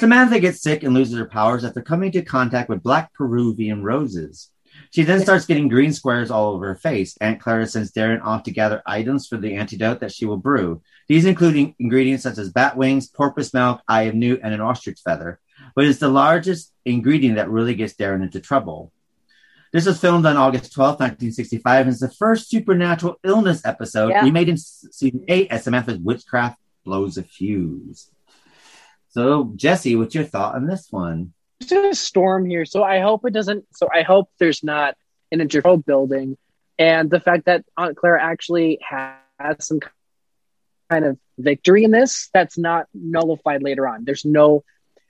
Samantha gets sick and loses her powers after coming into contact with black Peruvian roses. She then starts getting green squares all over her face. Aunt Clara sends Darren off to gather items for the antidote that she will brew. These include ingredients such as bat wings, porpoise milk, eye of newt, and an ostrich feather. But it's the largest ingredient that really gets Darren into trouble. This was filmed on August 12, 1965, and it's the first supernatural illness episode yeah. made in season 8 as Samantha's witchcraft blows a fuse. So, Jesse, what's your thought on this one? There's a storm here, so I hope it doesn't. So I hope there's not an intro building, and the fact that Aunt Claire actually has some kind of victory in this that's not nullified later on. There's no,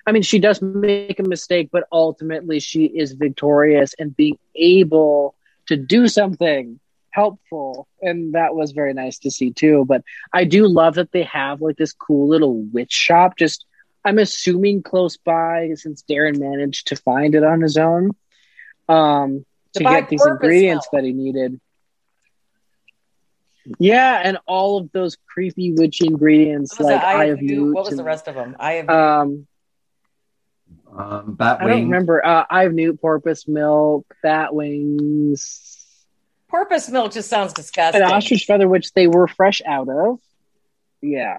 I mean, she does make a mistake, but ultimately she is victorious and being able to do something helpful and that was very nice to see too but i do love that they have like this cool little witch shop just I'm assuming close by since Darren managed to find it on his own um, to, to get these ingredients that he needed. Yeah, and all of those creepy witch ingredients like Eye of Newt. What was the rest of them? I of um, um, bat I don't remember. Uh, Eye of Newt, porpoise milk, bat wings. Porpoise milk just sounds disgusting. An ostrich feather, which they were fresh out of. Yeah.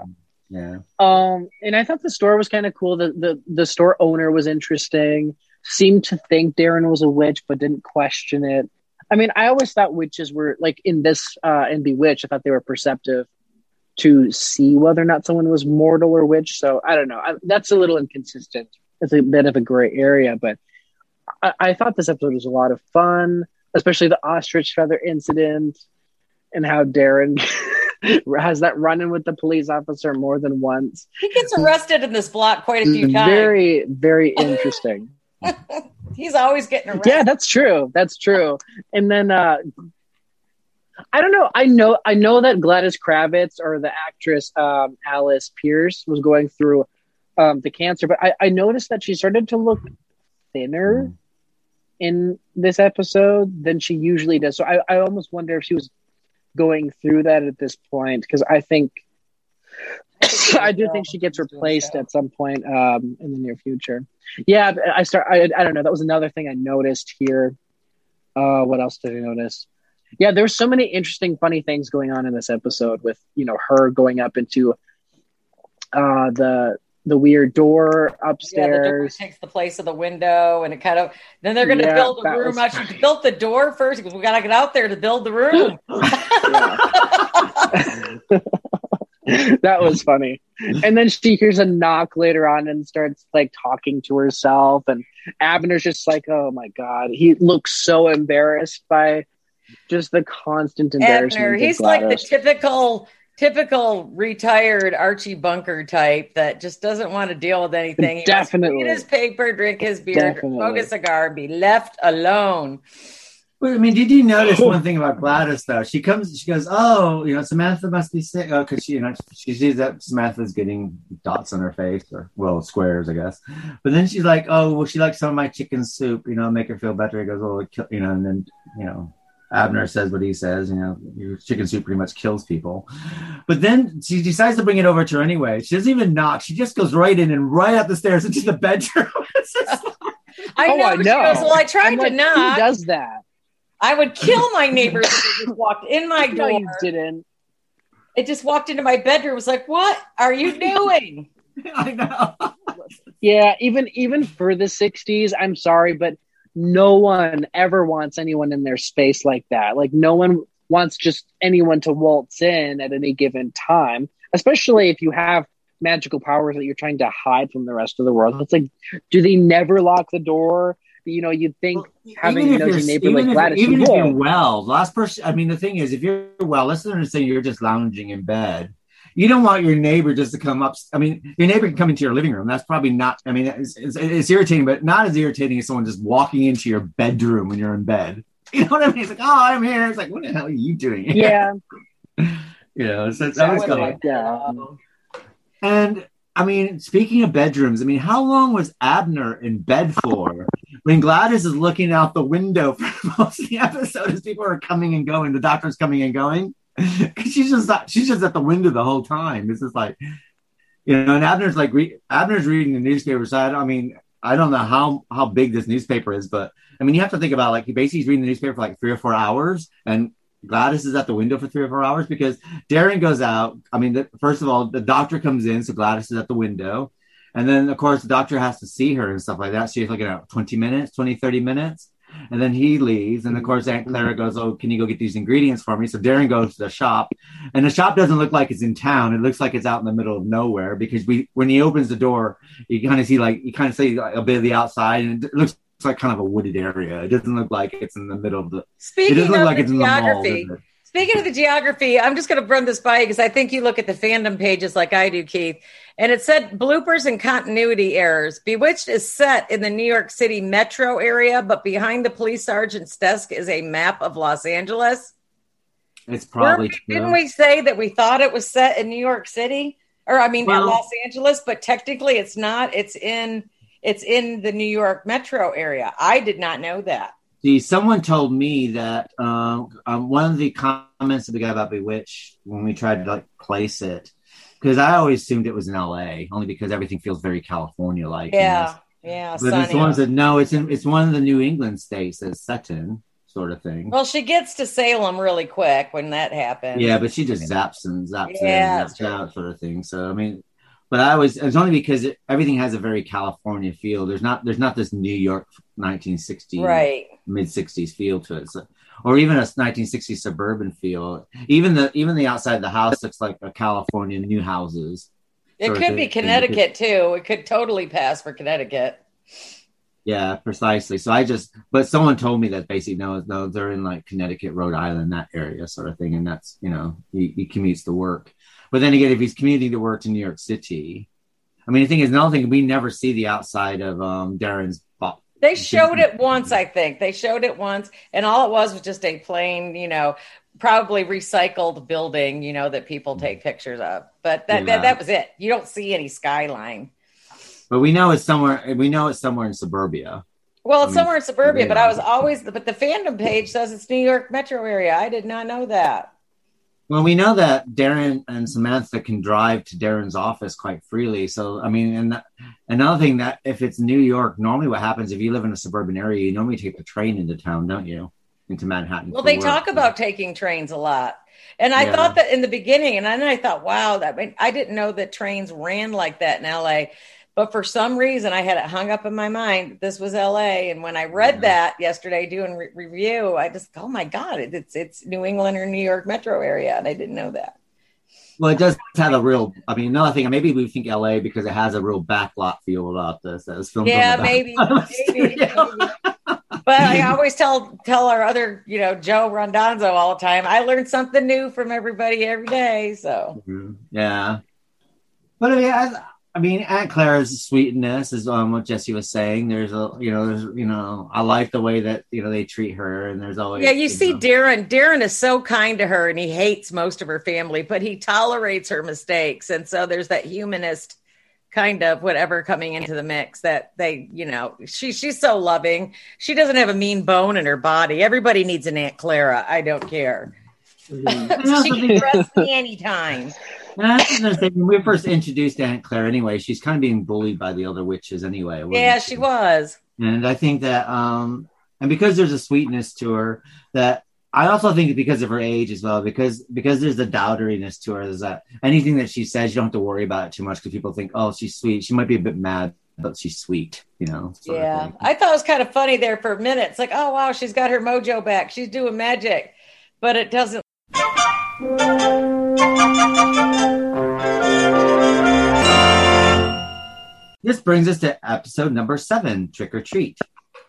Yeah. Um, and I thought the store was kind of cool. The, the the store owner was interesting. Seemed to think Darren was a witch, but didn't question it. I mean, I always thought witches were like in this uh in Bewitched. I thought they were perceptive to see whether or not someone was mortal or witch. So I don't know. I, that's a little inconsistent. It's a bit of a gray area, but I, I thought this episode was a lot of fun, especially the ostrich feather incident and how Darren has that run-in with the police officer more than once. He gets arrested in this block quite a few times. Very, very interesting. He's always getting arrested. Yeah, that's true. That's true. And then uh I don't know. I know I know that Gladys Kravitz or the actress um, Alice Pearce was going through um, the cancer, but I, I noticed that she started to look thinner in this episode than she usually does. So I, I almost wonder if she was going through that at this point because I think I do think she gets replaced at some point um, in the near future. Yeah, I start. I, I don't know. That was another thing I noticed here. Uh, what else did I notice? Yeah, there's so many interesting, funny things going on in this episode with you know her going up into uh, the the weird door upstairs. Yeah, the door takes the place of the window, and it kind of. Then they're going to yeah, build the room. Actually, built the door first because we got to get out there to build the room. that was funny. And then she hears a knock later on and starts like talking to herself. And Abner's just like, "Oh my god," he looks so embarrassed by just the constant embarrassment. Abner, he's like the typical typical retired Archie Bunker type that just doesn't want to deal with anything. He Definitely. Read his paper, drink his beer, Definitely. smoke a cigar, be left alone. Well, I mean, did you notice one thing about Gladys though? She comes, she goes, "Oh, you know, Samantha must be sick." Oh, because she, you know, she sees that Samantha's getting dots on her face, or well, squares, I guess. But then she's like, "Oh, well, she likes some of my chicken soup. You know, make her feel better." He goes, "Oh, you know," and then you know, Abner says what he says, you know, your chicken soup pretty much kills people. But then she decides to bring it over to her anyway. She doesn't even knock. She just goes right in and right up the stairs into the bedroom. I oh, know. I know. Goes, well, I tried I'm to like, knock. Who does that? I would kill my neighbors if they just walked in my door. No, you didn't. It just walked into my bedroom. It was like, what are you doing? I know. yeah, even even for the 60s, I'm sorry, but no one ever wants anyone in their space like that. Like no one wants just anyone to waltz in at any given time, especially if you have magical powers that you're trying to hide from the rest of the world. It's like, do they never lock the door? You know, you'd think well, having a nosy neighbor like Gladys. Even if you're well, last person. I mean, the thing is, if you're well, let's understand you're just lounging in bed. You don't want your neighbor just to come up. I mean, your neighbor can come into your living room. That's probably not. I mean, it's, it's, it's irritating, but not as irritating as someone just walking into your bedroom when you're in bed. You know what I mean? It's like, oh, I'm here. It's like, what the hell are you doing? Here? Yeah. you know, so that was kind of, yeah. And I mean, speaking of bedrooms, I mean, how long was Abner in bed for? When Gladys is looking out the window for most of the episode as people are coming and going, the doctor's coming and going. Cause she's just she's just at the window the whole time. It's just like, you know, and Abner's like, re- Abner's reading the newspaper. So I, I mean, I don't know how, how big this newspaper is, but I mean, you have to think about like he basically he's reading the newspaper for like three or four hours, and Gladys is at the window for three or four hours because Darren goes out. I mean, the, first of all, the doctor comes in, so Gladys is at the window. And then, of course, the doctor has to see her and stuff like that. So looking at 20 minutes, 20, 30 minutes. And then he leaves. And of course, Aunt Clara goes, Oh, can you go get these ingredients for me? So Darren goes to the shop. And the shop doesn't look like it's in town. It looks like it's out in the middle of nowhere because we, when he opens the door, you kind of see like, you kind of see a bit of the outside and it looks like kind of a wooded area. It doesn't look like it's in the middle of the. Speaking it doesn't look like it's geography, in the mall. Speaking of the geography, I'm just going to run this by you because I think you look at the fandom pages like I do, Keith. And it said bloopers and continuity errors. Bewitched is set in the New York City metro area, but behind the police sergeant's desk is a map of Los Angeles. It's probably Didn't we say that we thought it was set in New York City? Or I mean, well, Los Angeles, but technically it's not. It's in it's in the New York metro area. I did not know that. See, someone told me that um, um, one of the comments that we got about Bewitched when we tried to like place it, because I always assumed it was in L.A. only because everything feels very California like. Yeah, yeah. But it's the one that no, it's in it's one of the New England states that's set in sort of thing. Well, she gets to Salem really quick when that happens. Yeah, but she just zaps and zaps yeah, in, zaps out, sort of thing. So I mean, but I was it's only because it, everything has a very California feel. There's not there's not this New York 1960 right mid 60s feel to it, so, or even a 1960s suburban feel. Even the even the outside of the house looks like a California new houses. It could be Connecticut too. It could totally pass for Connecticut. Yeah, precisely. So I just, but someone told me that basically no, no, they're in like Connecticut, Rhode Island, that area, sort of thing, and that's you know he, he commutes to work. But then again, if he's commuting to work to New York City, I mean, the thing is, another thing, we never see the outside of um, Darren's. They showed it once, I think. They showed it once, and all it was was just a plain, you know, probably recycled building, you know, that people mm-hmm. take pictures of. But that, yeah. that, that was it. You don't see any skyline. But we know it's somewhere. We know it's somewhere in suburbia. Well, it's I mean, somewhere in suburbia, but I was always. But the fandom page says it's New York metro area. I did not know that. Well, we know that Darren and Samantha can drive to Darren's office quite freely. So, I mean, and another thing that if it's New York, normally what happens if you live in a suburban area, you normally take the train into town, don't you? Into Manhattan. Well, they work. talk about taking trains a lot. And I yeah. thought that in the beginning, and then I thought, wow, that I, didn't know that trains ran like that in LA. But for some reason, I had it hung up in my mind. This was LA, and when I read yeah. that yesterday doing re- review, I just, oh my god, it, it's it's New England or New York metro area, and I didn't know that. Well, it does have a real. I mean, another thing, maybe we think LA because it has a real backlot feel about this. As filmed yeah, maybe, maybe, maybe. But I always tell tell our other, you know, Joe Rondonzo all the time. I learned something new from everybody every day. So mm-hmm. yeah, but I mean, I, I mean, Aunt Clara's sweetness is um, what Jesse was saying. There's a, you know, there's, you know, I like the way that you know they treat her, and there's always, yeah. You, you see, know. Darren. Darren is so kind to her, and he hates most of her family, but he tolerates her mistakes, and so there's that humanist kind of whatever coming into the mix that they, you know, she she's so loving. She doesn't have a mean bone in her body. Everybody needs an Aunt Clara. I don't care. Mm-hmm. she can trust me anytime. When we first introduced Aunt Claire, anyway, she's kind of being bullied by the other witches, anyway. Yeah, she? she was. And I think that, um, and because there's a sweetness to her, that I also think because of her age as well, because because there's a doubteriness to her. Is that anything that she says, you don't have to worry about it too much because people think, oh, she's sweet. She might be a bit mad, but she's sweet, you know. Yeah, I thought it was kind of funny there for a minute. It's like, oh wow, she's got her mojo back. She's doing magic. but it doesn't. This brings us to episode number seven Trick or Treat.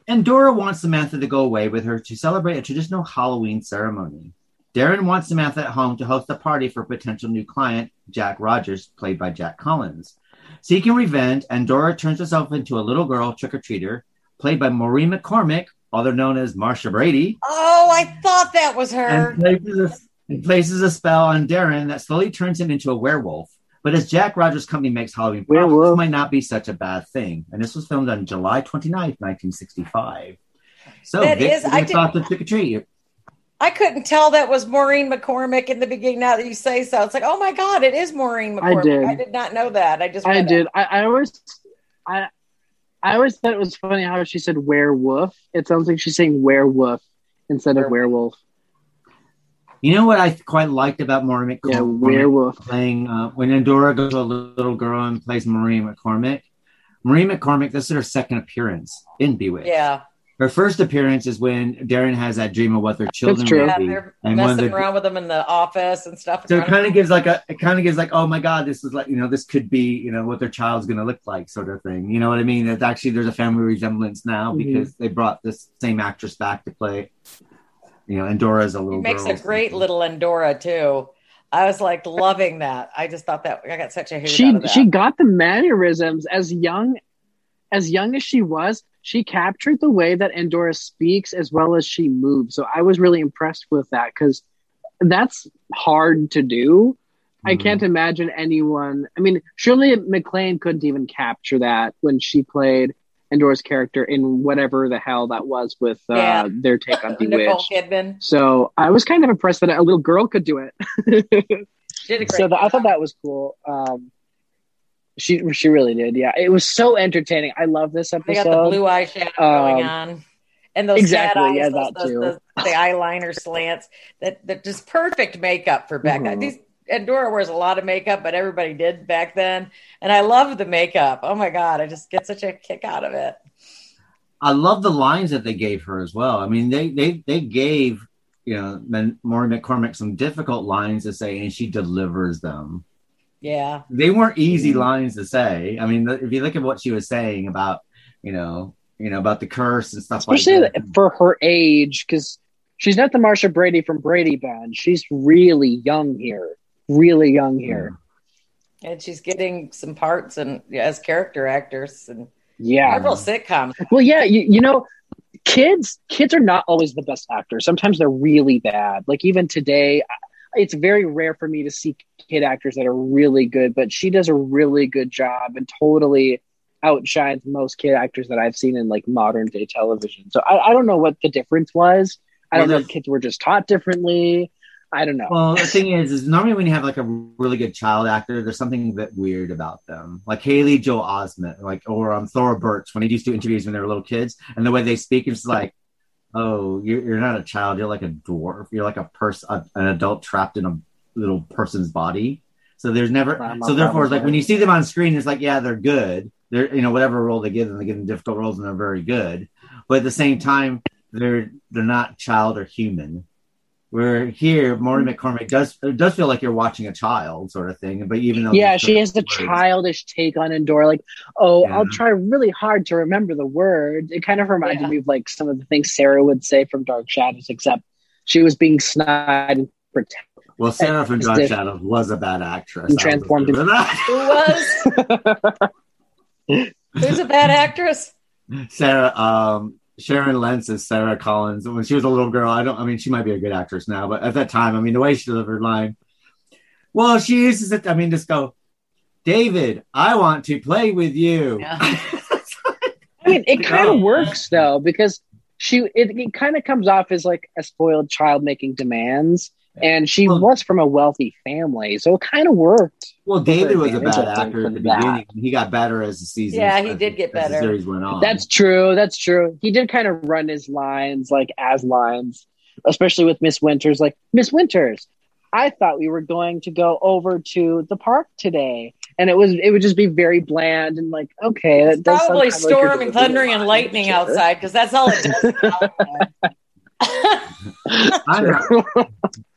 Endora wants Samantha to go away with her to celebrate a traditional Halloween ceremony. Darren wants Samantha at home to host a party for a potential new client, Jack Rogers, played by Jack Collins. Seeking revenge, Endora turns herself into a little girl trick or treater, played by Maureen McCormick, other known as Marcia Brady. Oh, I thought that was her. And and places a spell on Darren that slowly turns him into a werewolf. But as Jack Rogers' company makes Halloween werewolf this might not be such a bad thing. And this was filmed on July 29th, 1965. So, that Vic, is, I thought the trick or treat. I couldn't tell that was Maureen McCormick in the beginning. Now that you say so, it's like, oh my god, it is Maureen McCormick. I did, I did not know that. I just I did. I, I, always, I, I always thought it was funny how she said werewolf. It sounds like she's saying werewolf instead werewolf. of werewolf. You know what I quite liked about Maureen McCormick? Yeah, werewolf playing uh, when Endora goes to a little girl and plays Maureen McCormick. Maureen McCormick, this is her second appearance in Bewitched. Yeah. Her first appearance is when Darren has that dream of what their children That's true. Yeah, they're and messing around with them in the office and stuff. So it kind of gives like a, it kind of gives like, oh my god, this is like, you know, this could be, you know, what their child's going to look like, sort of thing. You know what I mean? That actually there's a family resemblance now mm-hmm. because they brought this same actress back to play. You know, Endora's a little. He makes a great little Endora too. I was like loving that. I just thought that I got such a she she got the mannerisms as young as young as she was she captured the way that Endora speaks as well as she moves. So I was really impressed with that because that's hard to do. Mm-hmm. I can't imagine anyone. I mean, Shirley MacLaine couldn't even capture that when she played Endora's character in whatever the hell that was with uh, yeah. their take on Bewitched. So I was kind of impressed that a little girl could do it. She did great So the, I thought that was cool. Um, she she really did. Yeah, it was so entertaining. I love this episode. They got the blue eye shadow um, going on, and those exactly. Eyes, yeah, those, that those, too. Those, the eyeliner slants. That that just perfect makeup for back. Mm-hmm. These Endora wears a lot of makeup, but everybody did back then, and I love the makeup. Oh my god, I just get such a kick out of it. I love the lines that they gave her as well. I mean, they they they gave you know Maureen McCormick some difficult lines to say, and she delivers them. Yeah. They weren't easy mm-hmm. lines to say. I mean, if you look at what she was saying about, you know, you know, about the curse and stuff Especially like that. for her age, because she's not the Marcia Brady from Brady Bunch. She's really young here. Really young here. And she's getting some parts and as character actors and yeah. several sitcoms. Well, yeah, you, you know, kids kids are not always the best actors. Sometimes they're really bad. Like even today, it's very rare for me to see kid actors that are really good, but she does a really good job and totally outshines most kid actors that I've seen in like modern day television. So I, I don't know what the difference was. I don't well, know if kids were just taught differently. I don't know. Well, the thing is, is normally when you have like a really good child actor, there's something a bit weird about them. Like Haley Joel Osment, like or um, Thora Birch when he used to interviews when they were little kids, and the way they speak is like oh, you're, you're not a child. You're like a dwarf. You're like a person, an adult trapped in a little person's body. So there's never. So therefore, it's like when you see them on screen, it's like yeah, they're good. They're you know whatever role they give them, they give them difficult roles and they're very good. But at the same time, they're they're not child or human. Where here, Maureen McCormick does it does feel like you're watching a child sort of thing, but even though yeah, she has the words. childish take on Endora, like oh, yeah. I'll try really hard to remember the word. It kind of reminded yeah. me of like some of the things Sarah would say from Dark Shadows, except she was being snide and protective. Well, Sarah from Dark Shadows was a bad actress. Transformed into that. Who was? Who's a bad actress? Sarah. Um, Sharon Lentz is Sarah Collins. When she was a little girl, I don't. I mean, she might be a good actress now, but at that time, I mean, the way she delivered line. Well, she uses it. I mean, just go, David. I want to play with you. Yeah. I mean, it kind of oh. works though because she it, it kind of comes off as like a spoiled child making demands, and she well, was from a wealthy family, so it kind of worked. Well, David was a bad actor in the that. beginning. He got better as the season. Yeah, he did get better. series went on. That's true. That's true. He did kind of run his lines like as lines, especially with Miss Winters. Like Miss Winters, I thought we were going to go over to the park today, and it was it would just be very bland and like okay, that probably storm like and thundering and lightning outside because that's all it does. I don't,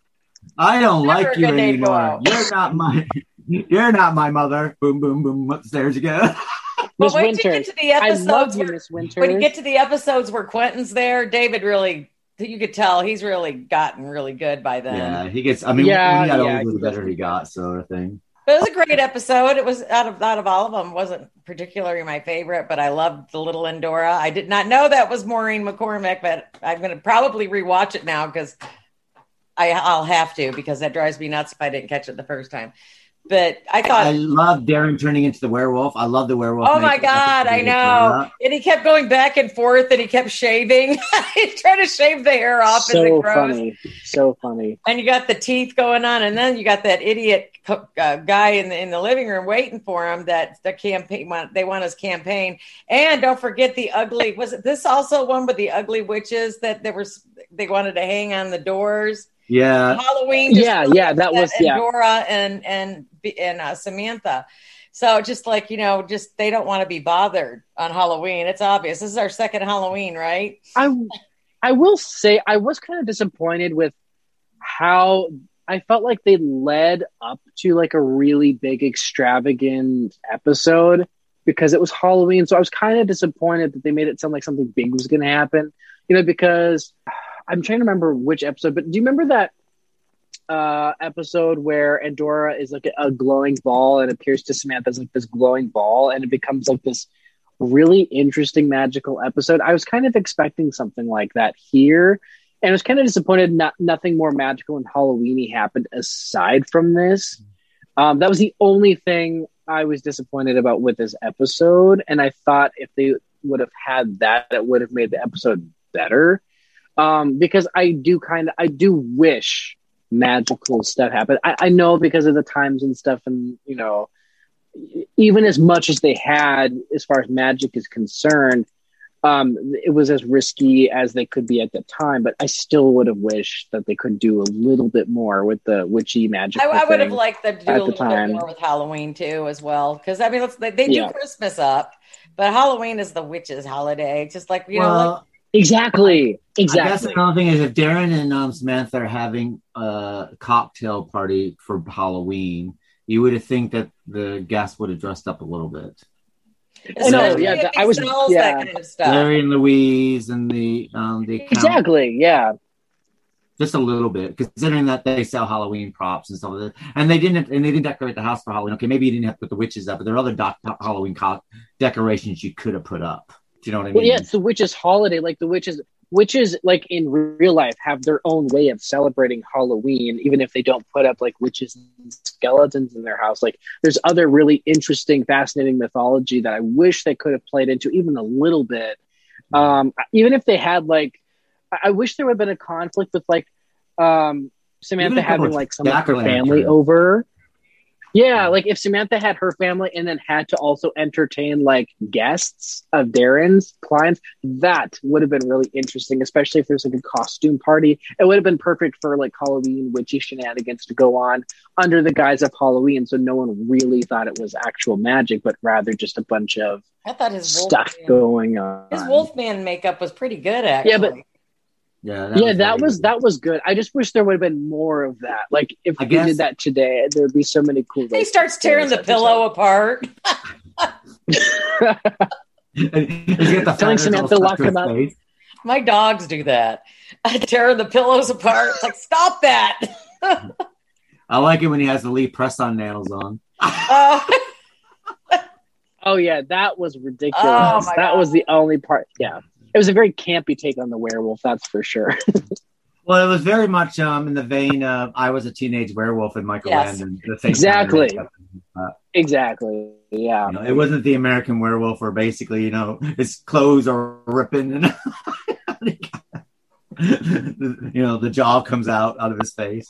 I don't like you anymore. You're not my. You're not my mother. Boom, boom, boom. Upstairs you go. Miss well, Winters. get to the episodes I love you, Miss Winters. When you get to the episodes where Quentin's there, David really you could tell he's really gotten really good by then. Yeah, he gets. I mean, yeah, when he got yeah, older, the better he got, sort of thing. But it was a great episode. It was out of out of all of them, wasn't particularly my favorite, but I loved the little Endora. I did not know that was Maureen McCormick, but I'm going to probably rewatch it now because I I'll have to because that drives me nuts if I didn't catch it the first time. But I thought I love Darren turning into the werewolf. I love the werewolf. Oh my god, I know. And he kept going back and forth, and he kept shaving. He's trying to shave the hair off. So funny, so funny. And you got the teeth going on, and then you got that idiot uh, guy in the in the living room waiting for him. That the campaign they want his campaign. And don't forget the ugly. Was it this also one with the ugly witches that there was they wanted to hang on the doors? Yeah. Halloween. Yeah, yeah, that was and yeah. Dora and and and uh, Samantha. So just like you know, just they don't want to be bothered on Halloween. It's obvious. This is our second Halloween, right? I I will say I was kind of disappointed with how I felt like they led up to like a really big extravagant episode because it was Halloween. So I was kind of disappointed that they made it sound like something big was going to happen. You know, because I'm trying to remember which episode, but do you remember that uh, episode where Endora is like a, a glowing ball and appears to Samantha as like this glowing ball, and it becomes like this really interesting magical episode. I was kind of expecting something like that here, and I was kind of disappointed. Not nothing more magical and Halloweeny happened aside from this. Um, that was the only thing I was disappointed about with this episode, and I thought if they would have had that, it would have made the episode better um, because I do kind of I do wish magical stuff happened. I, I know because of the times and stuff, and you know, even as much as they had as far as magic is concerned, um, it was as risky as they could be at the time. But I still would have wished that they could do a little bit more with the witchy magic. I, I would have liked them to do a little time. bit more with Halloween too, as well. Because I mean, they, they do yeah. Christmas up, but Halloween is the witches' holiday. Just like you well, know, like Exactly. Exactly. I guess another thing is if Darren and um, Samantha are having a cocktail party for Halloween, you would have think that the guests would have dressed up a little bit. no, yeah, I was yeah. Kind of Larry and Louise and the um the account. exactly, yeah, just a little bit, considering that they sell Halloween props and stuff like that. And they didn't and they didn't decorate the house for Halloween. Okay, maybe you didn't have to put the witches up, but there are other doc- Halloween co- decorations you could have put up. Do you know what I mean? Well, yeah, it's the witches' holiday. Like the witches, witches, like in real life, have their own way of celebrating Halloween, even if they don't put up like witches and skeletons in their house. Like there's other really interesting, fascinating mythology that I wish they could have played into even a little bit. Um, even if they had like, I wish there would have been a conflict with like um, Samantha having like some of her family over yeah, like if Samantha had her family and then had to also entertain like guests of Darren's clients, that would have been really interesting, especially if there's like a costume party. It would have been perfect for like Halloween witchy shenanigans to go on under the guise of Halloween. So no one really thought it was actual magic, but rather just a bunch of I thought his stuff Wolfman, going on. His Wolfman makeup was pretty good, actually. Yeah, but yeah, that yeah, was that was good. that was good. I just wish there would have been more of that. Like if I we guess, did that today, there'd be so many cool. He starts tearing the pillow apart. Telling Samantha lock him up. My dogs do that. I tear the pillows apart. It's like stop that. I like it when he has the Lee press on nails on. Uh, oh yeah, that was ridiculous. Oh, that God. was the only part. Yeah it was a very campy take on the werewolf, that's for sure. well, it was very much um, in the vein of I was a teenage werewolf and Michael yes. Landon. exactly. Uh, exactly. Yeah. You know, it wasn't the American werewolf where basically, you know, his clothes are ripping and you know, the jaw comes out out of his face,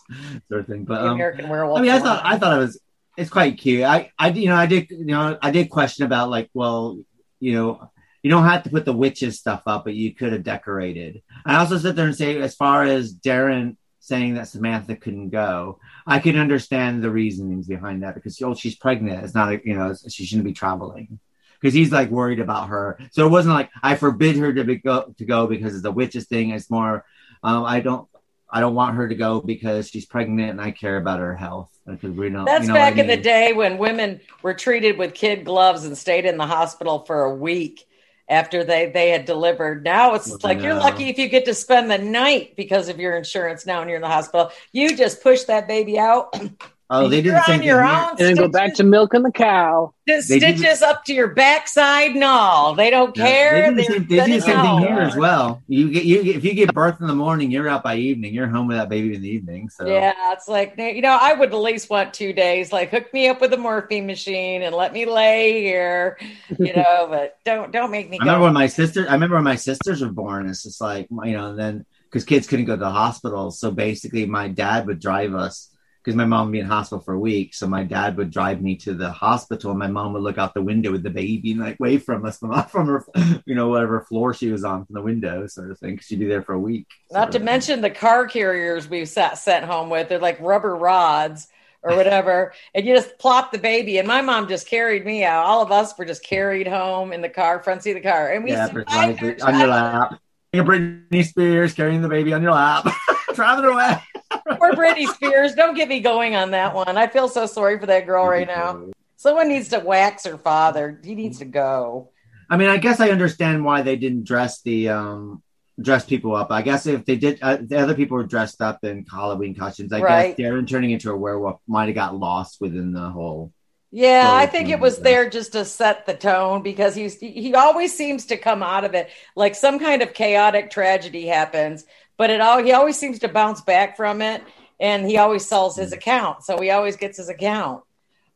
sort of thing. But um, American werewolf. I mean, I thought I thought it was it's quite cute. I I you know I did you know I did question about like well you know you don't have to put the witches stuff up, but you could have decorated. I also sit there and say, as far as Darren saying that Samantha couldn't go, I can understand the reasonings behind that because oh, she's pregnant. It's not, a, you know, she shouldn't be traveling because he's like worried about her. So it wasn't like I forbid her to be go to go because it's a witches thing. It's more Um, I don't I don't want her to go because she's pregnant and I care about her health. Because we know that's you know back I mean? in the day when women were treated with kid gloves and stayed in the hospital for a week after they they had delivered. Now it's well, like you're lucky if you get to spend the night because of your insurance now and you're in the hospital. You just push that baby out Oh, they did the same your own. And then go back to milking the cow. The stitches up to your backside and all. They don't care. They do the same, they do the same thing here as well. You get you if you get birth in the morning, you're out by evening. You're home with that baby in the evening. So yeah, it's like you know, I would at least want two days. Like hook me up with a morphine machine and let me lay here. You know, but don't don't make me. I remember when my sister. I remember when my sisters were born. It's just like you know, and then because kids couldn't go to the hospital, so basically my dad would drive us because my mom would be in hospital for a week. So my dad would drive me to the hospital, and my mom would look out the window with the baby and like wave from us from from her, you know, whatever floor she was on from the window, sort of thing. Cause she'd be there for a week. Not to mention the car carriers we've sat sent home with. They're like rubber rods or whatever, and you just plop the baby. And my mom just carried me out. All of us were just carried home in the car, front seat of the car, and we yeah, on your lap. Britney Spears carrying the baby on your lap, traveling away. Poor Britney Spears. Don't get me going on that one. I feel so sorry for that girl right now. Someone needs to wax her father. He needs to go. I mean, I guess I understand why they didn't dress the um dress people up. I guess if they did, uh, the other people were dressed up in Halloween costumes. I right. guess Darren turning into a werewolf might have got lost within the whole. Yeah, I think it was there just to set the tone because he's he always seems to come out of it like some kind of chaotic tragedy happens, but it all he always seems to bounce back from it and he always sells his account. So he always gets his account.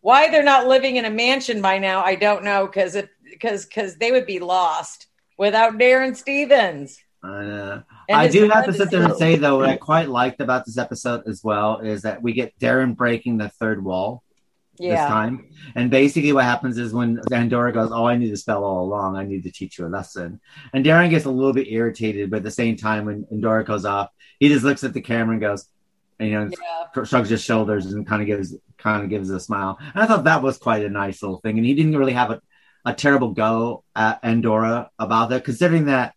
Why they're not living in a mansion by now i don't know because it because because they would be lost without darren stephens. Uh, I do have to sit there and say though, what I quite liked about this episode as well is that we get Darren breaking the third wall yeah. this time. And basically, what happens is when Endora goes, "Oh, I knew the spell all along. I need to teach you a lesson." And Darren gets a little bit irritated, but at the same time, when Endora goes off, he just looks at the camera and goes, and, you know, yeah. shrugs his shoulders and kind of gives kind of gives a smile. And I thought that was quite a nice little thing. And he didn't really have a, a terrible go at Endora about that, considering that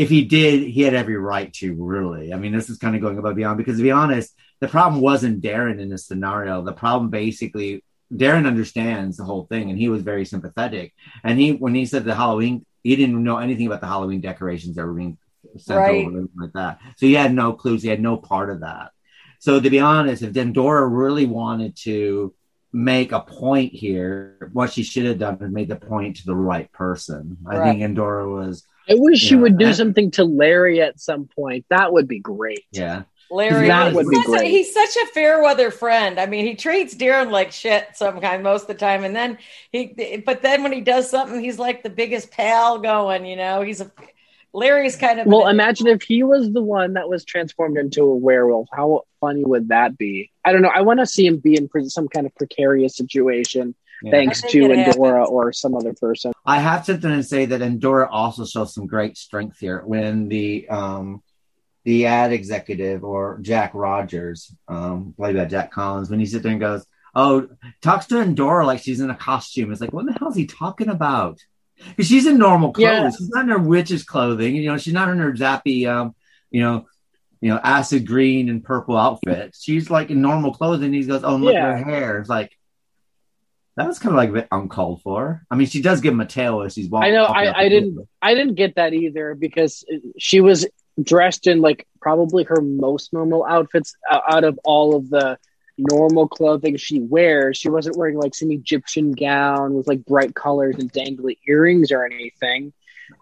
if he did, he had every right to. Really, I mean, this is kind of going above beyond because to be honest the problem wasn't Darren in this scenario. The problem basically, Darren understands the whole thing and he was very sympathetic. And he, when he said the Halloween, he didn't know anything about the Halloween decorations that were being sent right. over like that. So he had no clues. He had no part of that. So to be honest, if Endora really wanted to make a point here, what she should have done is made the point to the right person. Right. I think Endora was. I wish she know, would do and, something to Larry at some point. That would be great. Yeah. Larry, that would be great. A, he's such a fair weather friend. I mean, he treats Darren like shit some kind most of the time, and then he, but then when he does something, he's like the biggest pal going. You know, he's a Larry's kind of well. Imagine if he was the one that was transformed into a werewolf. How funny would that be? I don't know. I want to see him be in some kind of precarious situation. Yeah. Thanks to Endora or some other person. I have to then say that Endora also shows some great strength here when the um, the ad executive or Jack Rogers, um, played by Jack Collins, when he sits there and goes, "Oh, talks to Endora like she's in a costume." It's like, what the hell is he talking about? Because she's in normal clothes. Yeah. She's not in her witch's clothing. You know, she's not in her zappy, um, you know, you know, acid green and purple outfit. She's like in normal clothes, and he goes, "Oh, look yeah. at her hair." It's like that was kind of like a bit uncalled for. I mean, she does give him a tail as she's walking. I know. I, I didn't. I didn't get that either because she was dressed in like probably her most normal outfits out of all of the normal clothing she wears. She wasn't wearing like some Egyptian gown with like bright colors and dangly earrings or anything.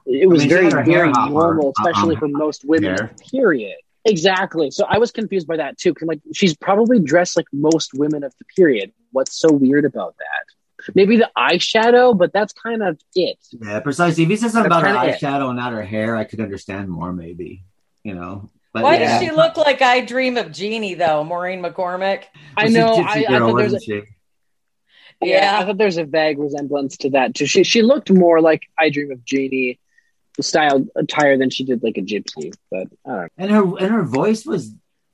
It was I mean, very, very normal, uh, especially uh-uh. for most women. Period. Exactly. So I was confused by that too. Cause like she's probably dressed like most women of the period. What's so weird about that? Maybe the eyeshadow, but that's kind of it. Yeah, precisely. If he said something that's about her eyeshadow it. and not her hair, I could understand more. Maybe you know. But Why yeah. does she look like I Dream of Jeannie though, Maureen McCormick? I know. I, I thought there's a, yeah. yeah, I thought there's a vague resemblance to that too. She she looked more like I Dream of Jeannie style attire than she did like a gypsy. But and her and her voice was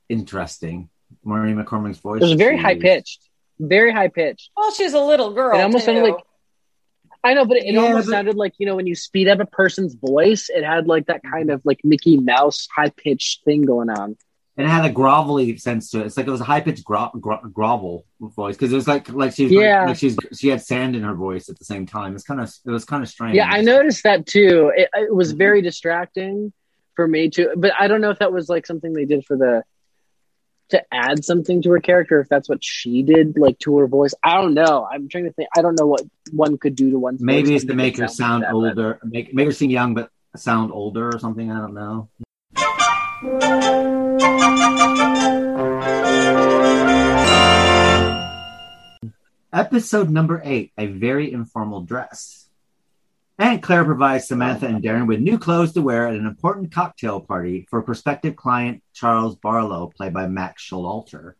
interesting. Maureen McCormick's voice it was very high pitched, very high pitched. Well, she's a little girl. It almost too. sounded like I know, but it yeah, almost but... sounded like you know when you speed up a person's voice, it had like that kind of like Mickey Mouse high pitched thing going on. And it had a grovelly sense to it. It's like it was a high pitched gro- gro- grovel voice because it was like like she was yeah. like, she's she had sand in her voice at the same time. It's kind of it was kind of strange. Yeah, I noticed that too. It, it was mm-hmm. very distracting for me too. But I don't know if that was like something they did for the to add something to her character if that's what she did like to her voice i don't know i'm trying to think i don't know what one could do to one maybe it's to make her sound like that, older but... make, make her seem young but sound older or something i don't know episode number eight a very informal dress Aunt Clara provides Samantha and Darren with new clothes to wear at an important cocktail party for prospective client Charles Barlow, played by Max Showalter.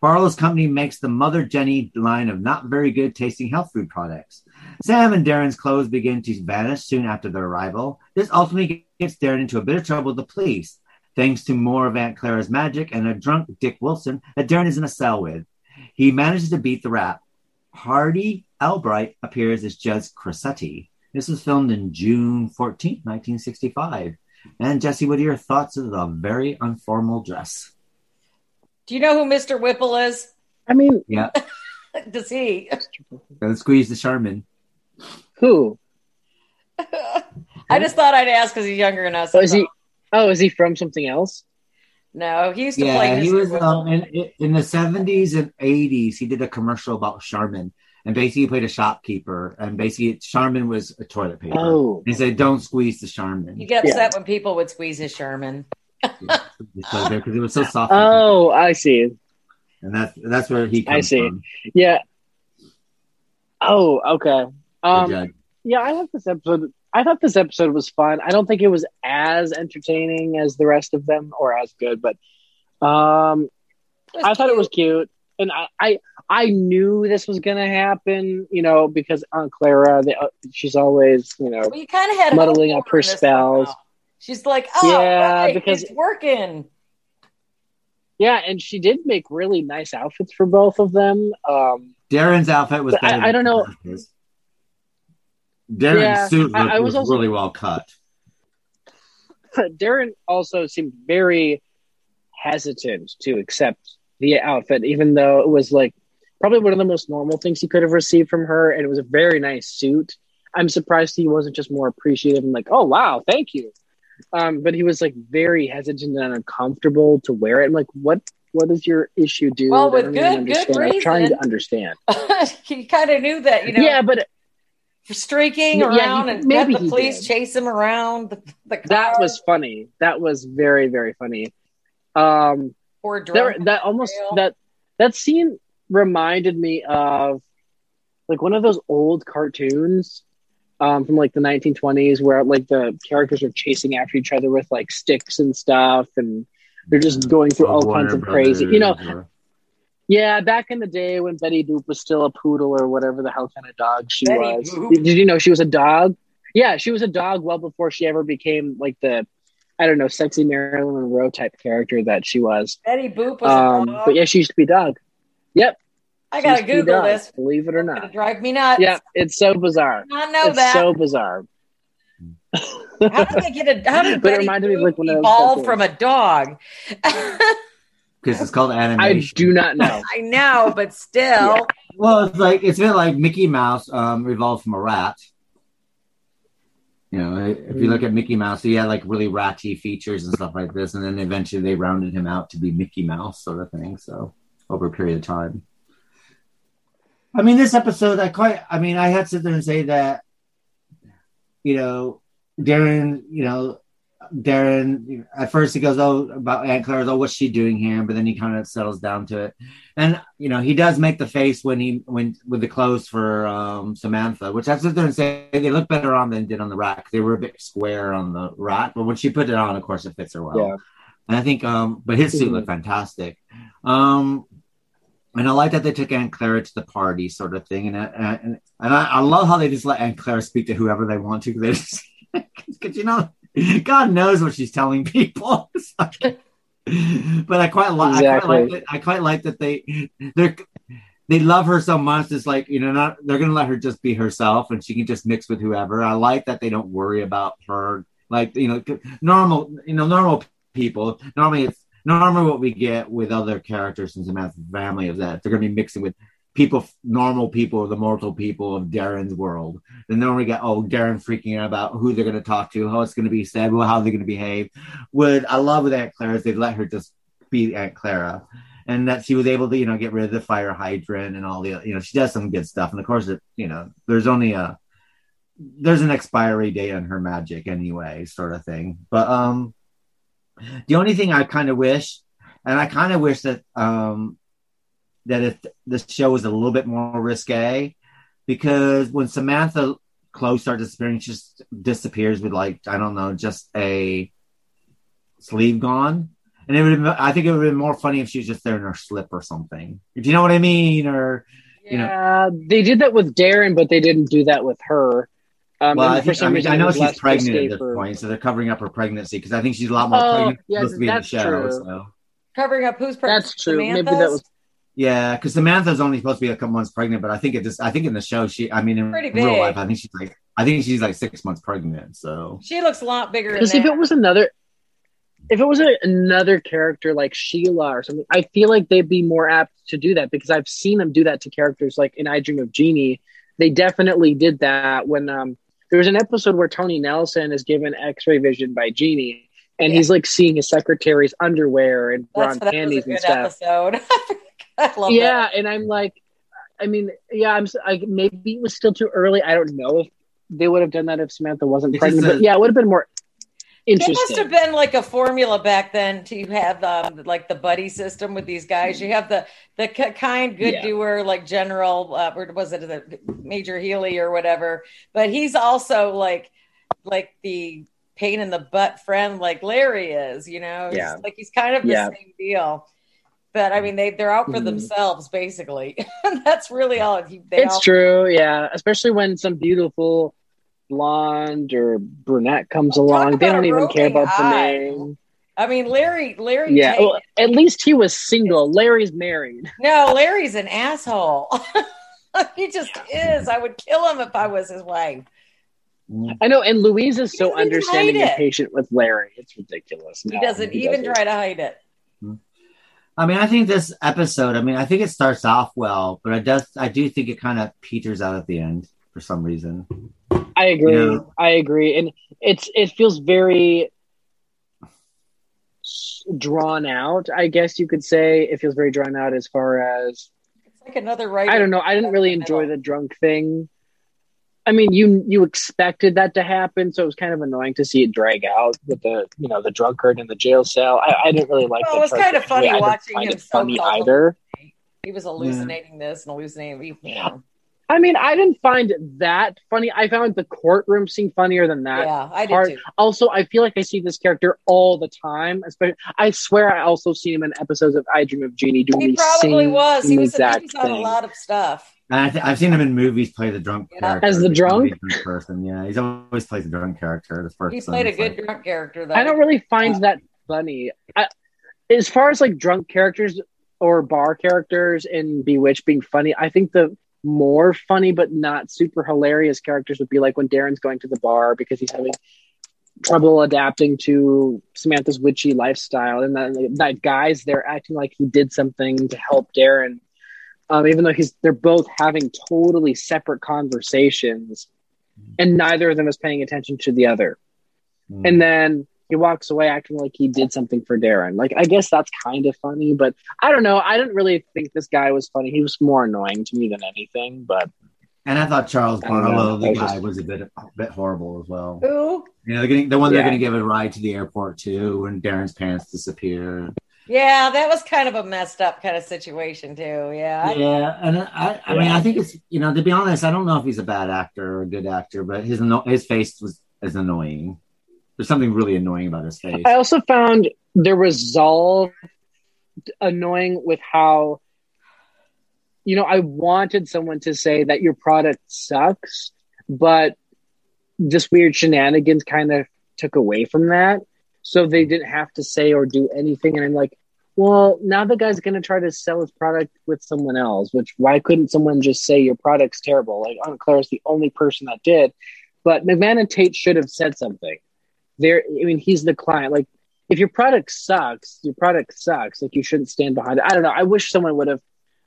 Barlow's company makes the Mother Jenny line of not very good tasting health food products. Sam and Darren's clothes begin to vanish soon after their arrival. This ultimately gets Darren into a bit of trouble with the police, thanks to more of Aunt Clara's magic and a drunk Dick Wilson that Darren is in a cell with. He manages to beat the rap. Hardie Albright appears as Judge Cressetti. This was filmed in June 14, 1965. And Jesse, what are your thoughts of the very informal dress? Do you know who Mr. Whipple is? I mean, yeah. Does he? Gonna squeeze the Charmin. Who? I just thought I'd ask because he's younger than us. Oh, is he? Oh, is he from something else? No, he used to yeah, play. he was um, in, in the seventies and eighties. He did a commercial about Charmin, and basically he played a shopkeeper. And basically, Charmin was a toilet paper. Oh. He said, "Don't squeeze the Charmin." You get upset yeah. when people would squeeze his Charmin. because it was so soft. Oh, I see. And that's that's where he. I see. From. Yeah. Oh, okay. Um, yeah, I thought this episode. I thought this episode was fun. I don't think it was as entertaining as the rest of them, or as good, but um, I thought it was cute and I, I, I knew this was going to happen, you know, because Aunt Clara, they, uh, she's always, you know, well, you kind of had muddling up her spells. She's like, oh, yeah, right, because it's working. Yeah, and she did make really nice outfits for both of them. Um, Darren's outfit was. I, I, don't know. Darren's yeah, suit I, I was, was also, really well cut. Darren also seemed very hesitant to accept the outfit, even though it was like probably one of the most normal things he could have received from her, and it was a very nice suit. I'm surprised he wasn't just more appreciative and like, oh wow, thank you. Um, but he was like very hesitant and uncomfortable to wear it. I'm like, what what is your issue, dude? Well, with good good reason. I'm trying to understand. he kind of knew that, you know. Yeah, but for streaking around yeah, he, and maybe the police did. chase him around the, the That was funny. That was very very funny. Um, or there, that almost that that scene reminded me of like one of those old cartoons um, from like the 1920s where like the characters are chasing after each other with like sticks and stuff and they're just going through all kinds of crazy you know or... yeah back in the day when betty boop was still a poodle or whatever the hell kind of dog she betty was boop. did you know she was a dog yeah she was a dog well before she ever became like the I don't know, sexy Marilyn Monroe type character that she was. Betty Boop was um, But yeah, she used to be dog. Yep. I gotta Google this. Believe it or not. drive me nuts. Yeah, it's so bizarre. I know it's that. so bizarre. how did they get a? How did but Betty it reminded Boop me of like evolve from a dog? Because it's called animation. I do not know. I know, but still. Yeah. Well, it's like it's been like Mickey Mouse um, evolved from a rat. You know, if you look at Mickey Mouse, he had like really ratty features and stuff like this, and then eventually they rounded him out to be Mickey Mouse, sort of thing. So over a period of time. I mean, this episode, I quite, I mean, I had to sit there and say that, you know, Darren, you know, Darren at first he goes, "Oh, about Aunt Clara's. Oh, what's she doing here?" But then he kind of settles down to it, and you know he does make the face when he when with the clothes for um, Samantha, which I sit there and say they look better on than did on the rack. They were a bit square on the rack, but when she put it on, of course, it fits her well. Yeah. And I think, um, but his suit looked fantastic. Um, and I like that they took Aunt Clara to the party, sort of thing. And and, and I, I love how they just let Aunt Clara speak to whoever they want to, because you know God knows what she's telling people. but I quite like. Exactly. I quite like that. I quite like that they they're they love her so much. It's like you know, not they're gonna let her just be herself, and she can just mix with whoever. I like that they don't worry about her. Like you know, normal you know normal people. Normally, it's normally what we get with other characters in Samantha's family is that they're gonna be mixing with people, normal people, the mortal people of Darren's world. And then normally get oh Darren freaking out about who they're gonna talk to, how it's gonna be said, well, how they're gonna behave. Would I love with Aunt Clara they let her just be Aunt Clara and that she was able to you know get rid of the fire hydrant and all the you know she does some good stuff and of course it you know there's only a there's an expiry date on her magic anyway sort of thing but um the only thing i kind of wish and i kind of wish that um that if the show was a little bit more risque because when samantha close starts disappearing she just disappears with like i don't know just a sleeve gone and it would I think it would have been more funny if she was just there in her slip or something. Do you know what I mean? Or yeah, you know, they did that with Darren, but they didn't do that with her. Um, well, I, think, I, mean, I know she's pregnant at this point, so they're covering up her pregnancy because I think she's a lot more oh, pregnant yeah, supposed to be in the show. True. So. Covering up who's pregnant? That's true. Samantha's? Maybe that was. Yeah, because Samantha's only supposed to be a couple months pregnant, but I think it just I think in the show she I mean in Pretty real big. life I think she's like I think she's like six months pregnant. So she looks a lot bigger. Because if it was another if it was a, another character like Sheila or something, I feel like they'd be more apt to do that because I've seen them do that to characters like in I Dream of Jeannie. They definitely did that when um, there was an episode where Tony Nelson is given X-ray vision by Jeannie, and yeah. he's like seeing his secretary's underwear and brown panties and stuff. Episode. yeah, that. and I'm like, I mean, yeah, I'm like maybe it was still too early. I don't know if they would have done that if Samantha wasn't pregnant, but yeah, it would have been more Interesting. It must have been like a formula back then to have um, like the buddy system with these guys. You have the the kind good yeah. doer like General, uh, or was it the Major Healey or whatever? But he's also like like the pain in the butt friend like Larry is. You know, yeah. like he's kind of the yeah. same deal. But I mean, they they're out for mm-hmm. themselves basically. That's really all. They it's all- true, yeah. Especially when some beautiful blonde or brunette comes along. They don't even care about eye. the name. I mean, Larry, Larry. Yeah, well, at least he was single. Larry's married. No, Larry's an asshole. he just is. I would kill him if I was his wife. I know, and Louise is so understanding and patient with Larry. It's ridiculous. No, he doesn't he even doesn't. try to hide it. I mean, I think this episode. I mean, I think it starts off well, but it does. I do think it kind of peters out at the end for some reason. I agree. You know? I agree, and it's it feels very drawn out. I guess you could say it feels very drawn out as far as it's like another right. I don't know. I didn't really enjoy the drunk thing. I mean, you you expected that to happen, so it was kind of annoying to see it drag out with the you know the drunkard in the jail cell. I, I didn't really like. Well, it was kind of funny watching him. Funny either. He was hallucinating yeah. this and hallucinating. You know. I mean, I didn't find that funny. I found the courtroom scene funnier than that. Yeah, I did part. too. Also, I feel like I see this character all the time. Especially, I swear, I also see him in episodes of I Dream of Jeannie doing he probably was. He was, exact he was on a lot of stuff. I have seen him in movies play the drunk yeah. character. As the drunk person, yeah, he's always plays the drunk character. The first he played a good like, drunk character. Though. I don't really find yeah. that funny. I, as far as like drunk characters or bar characters in Bewitched being funny, I think the more funny but not super hilarious characters would be like when Darren's going to the bar because he's having trouble adapting to Samantha's witchy lifestyle, and then that guys they're acting like he did something to help Darren, um, even though he's they're both having totally separate conversations, and neither of them is paying attention to the other. Mm. And then he walks away acting like he did something for Darren. Like, I guess that's kind of funny, but I don't know. I didn't really think this guy was funny. He was more annoying to me than anything, but. And I thought Charles Barlow, the guy, just... was a bit a bit horrible as well. Who? You know, they're getting, the one yeah. they're going to give a ride to the airport too when Darren's parents disappear. Yeah, that was kind of a messed up kind of situation too. Yeah. Yeah, and I, I mean, I think it's you know, to be honest, I don't know if he's a bad actor or a good actor, but his his face was is annoying. There's something really annoying about his face. I also found the resolve annoying with how you know I wanted someone to say that your product sucks, but this weird shenanigans kind of took away from that. So they didn't have to say or do anything. And I'm like, well, now the guy's going to try to sell his product with someone else. Which why couldn't someone just say your product's terrible? Like Aunt is the only person that did, but McMann and Tate should have said something. There, I mean, he's the client. Like, if your product sucks, your product sucks. Like, you shouldn't stand behind it. I don't know. I wish someone would have.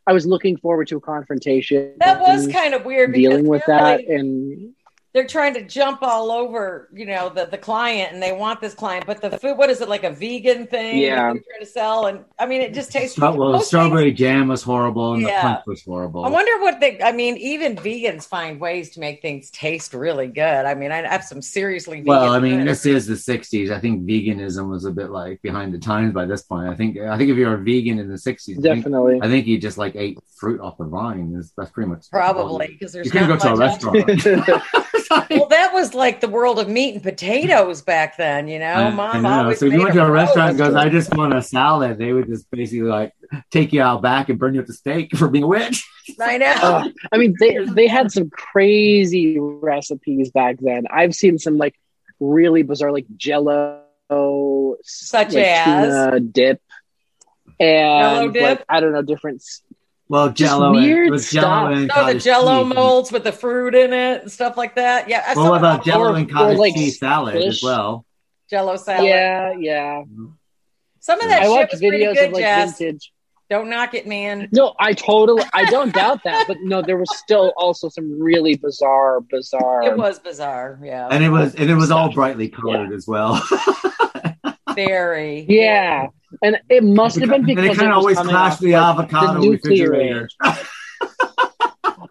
I was looking forward to a confrontation. That was kind of weird. Dealing with that and they're trying to jump all over, you know, the, the client and they want this client, but the food, what is it, like a vegan thing? Yeah. They're trying to sell. And I mean, it just tastes well, the strawberry things, jam was horrible and yeah. the punch was horrible. I wonder what they, I mean, even vegans find ways to make things taste really good. I mean, I have some seriously Well, I mean, this is the 60s. I think veganism was a bit like behind the times by this point. I think, I think if you're a vegan in the 60s, definitely, I think, I think you just like ate fruit off the vine. That's pretty much probably because there's you can't go to a restaurant. well, that was like the world of meat and potatoes back then, you know. Mom I know. So if you went to a restaurant and goes, I just want a salad, they would just basically like take you out back and burn you at the stake for being a witch. I know. Uh, I mean, they they had some crazy recipes back then. I've seen some like really bizarre, like Jello, such like, as dip, and dip? Like, I don't know, different well, Jello weird and, Jello and oh, the Jello molds with the fruit in it and stuff like that. Yeah. Well, what about Jello and cottage like cheese salad fish. as well? Jello salad. Yeah, yeah. Some of that I shit was pretty good, of, like, Jess. Vintage. Don't knock it, man. No, I totally, I don't doubt that, but no, there was still also some really bizarre, bizarre. It was bizarre, yeah. And it was, and it was all brightly colored yeah. as well. Very. Yeah. And it must have been because they kind of always clash the avocado the refrigerator.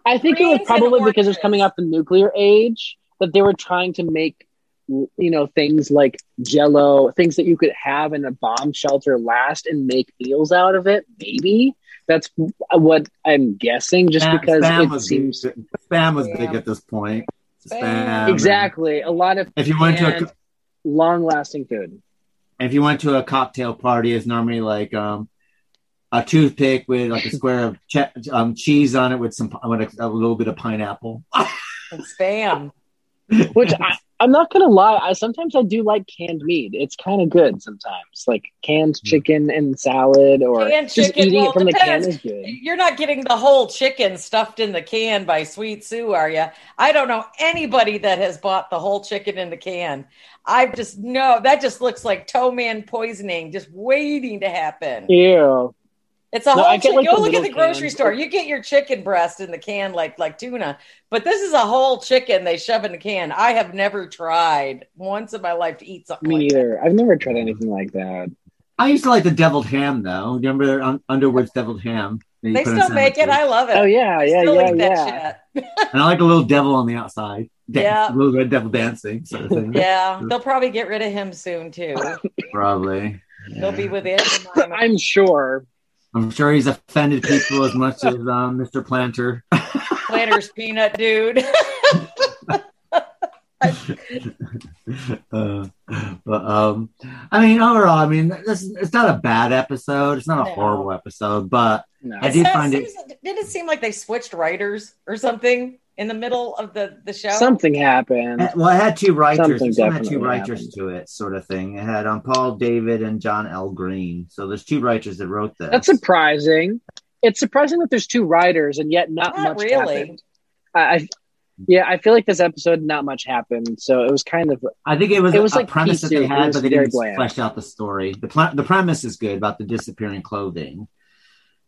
I think it was probably because it was coming off the nuclear age that they were trying to make you know things like jello things that you could have in a bomb shelter last and make meals out of it maybe. That's what i'm guessing just spam, because spam it seems spam was big at this point. Spam. Exactly. A lot of if you went to a long lasting food if you went to a cocktail party, it's normally like um, a toothpick with like a square of che- um, cheese on it with some with a, a little bit of pineapple. and spam. Which I, am not gonna lie, I sometimes I do like canned meat. It's kind of good sometimes, like canned hmm. chicken and salad, or canned just chicken, eating well, it from depends. the can is good. You're not getting the whole chicken stuffed in the can by Sweet Sue, are you? I don't know anybody that has bought the whole chicken in the can. I just know that just looks like ptomaine poisoning, just waiting to happen. Yeah. It's a no, whole. Chicken. Like Go look at the grocery can. store. You get your chicken breast in the can, like like tuna, but this is a whole chicken they shove in the can. I have never tried once in my life to eat something. Me like either. That. I've never tried anything like that. I used to like the deviled ham though. Remember Underwood's deviled ham? They still make it. I love it. Oh yeah, yeah, yeah, yeah. and I like a little devil on the outside. yeah, a little red devil dancing sort of thing. Yeah, they'll probably get rid of him soon too. Probably. They'll be within. I'm sure. I'm sure he's offended people as much as um, Mr. Planter. Planter's peanut dude. uh, but um, I mean, overall, I mean, this, it's not a bad episode. It's not a no. horrible episode, but no. I did find it. Did it seem like they switched writers or something in the middle of the the show? Something happened. Well, it had two writers. it had two writers happened. to it, sort of thing. It had um, Paul David and John L. Greene. So there's two writers that wrote this. That's surprising. It's surprising that there's two writers and yet not, not much really. happened. I, yeah, I feel like this episode not much happened, so it was kind of. I think it was it was a like premise that they had, but they didn't bland. flesh out the story. the pl- The premise is good about the disappearing clothing,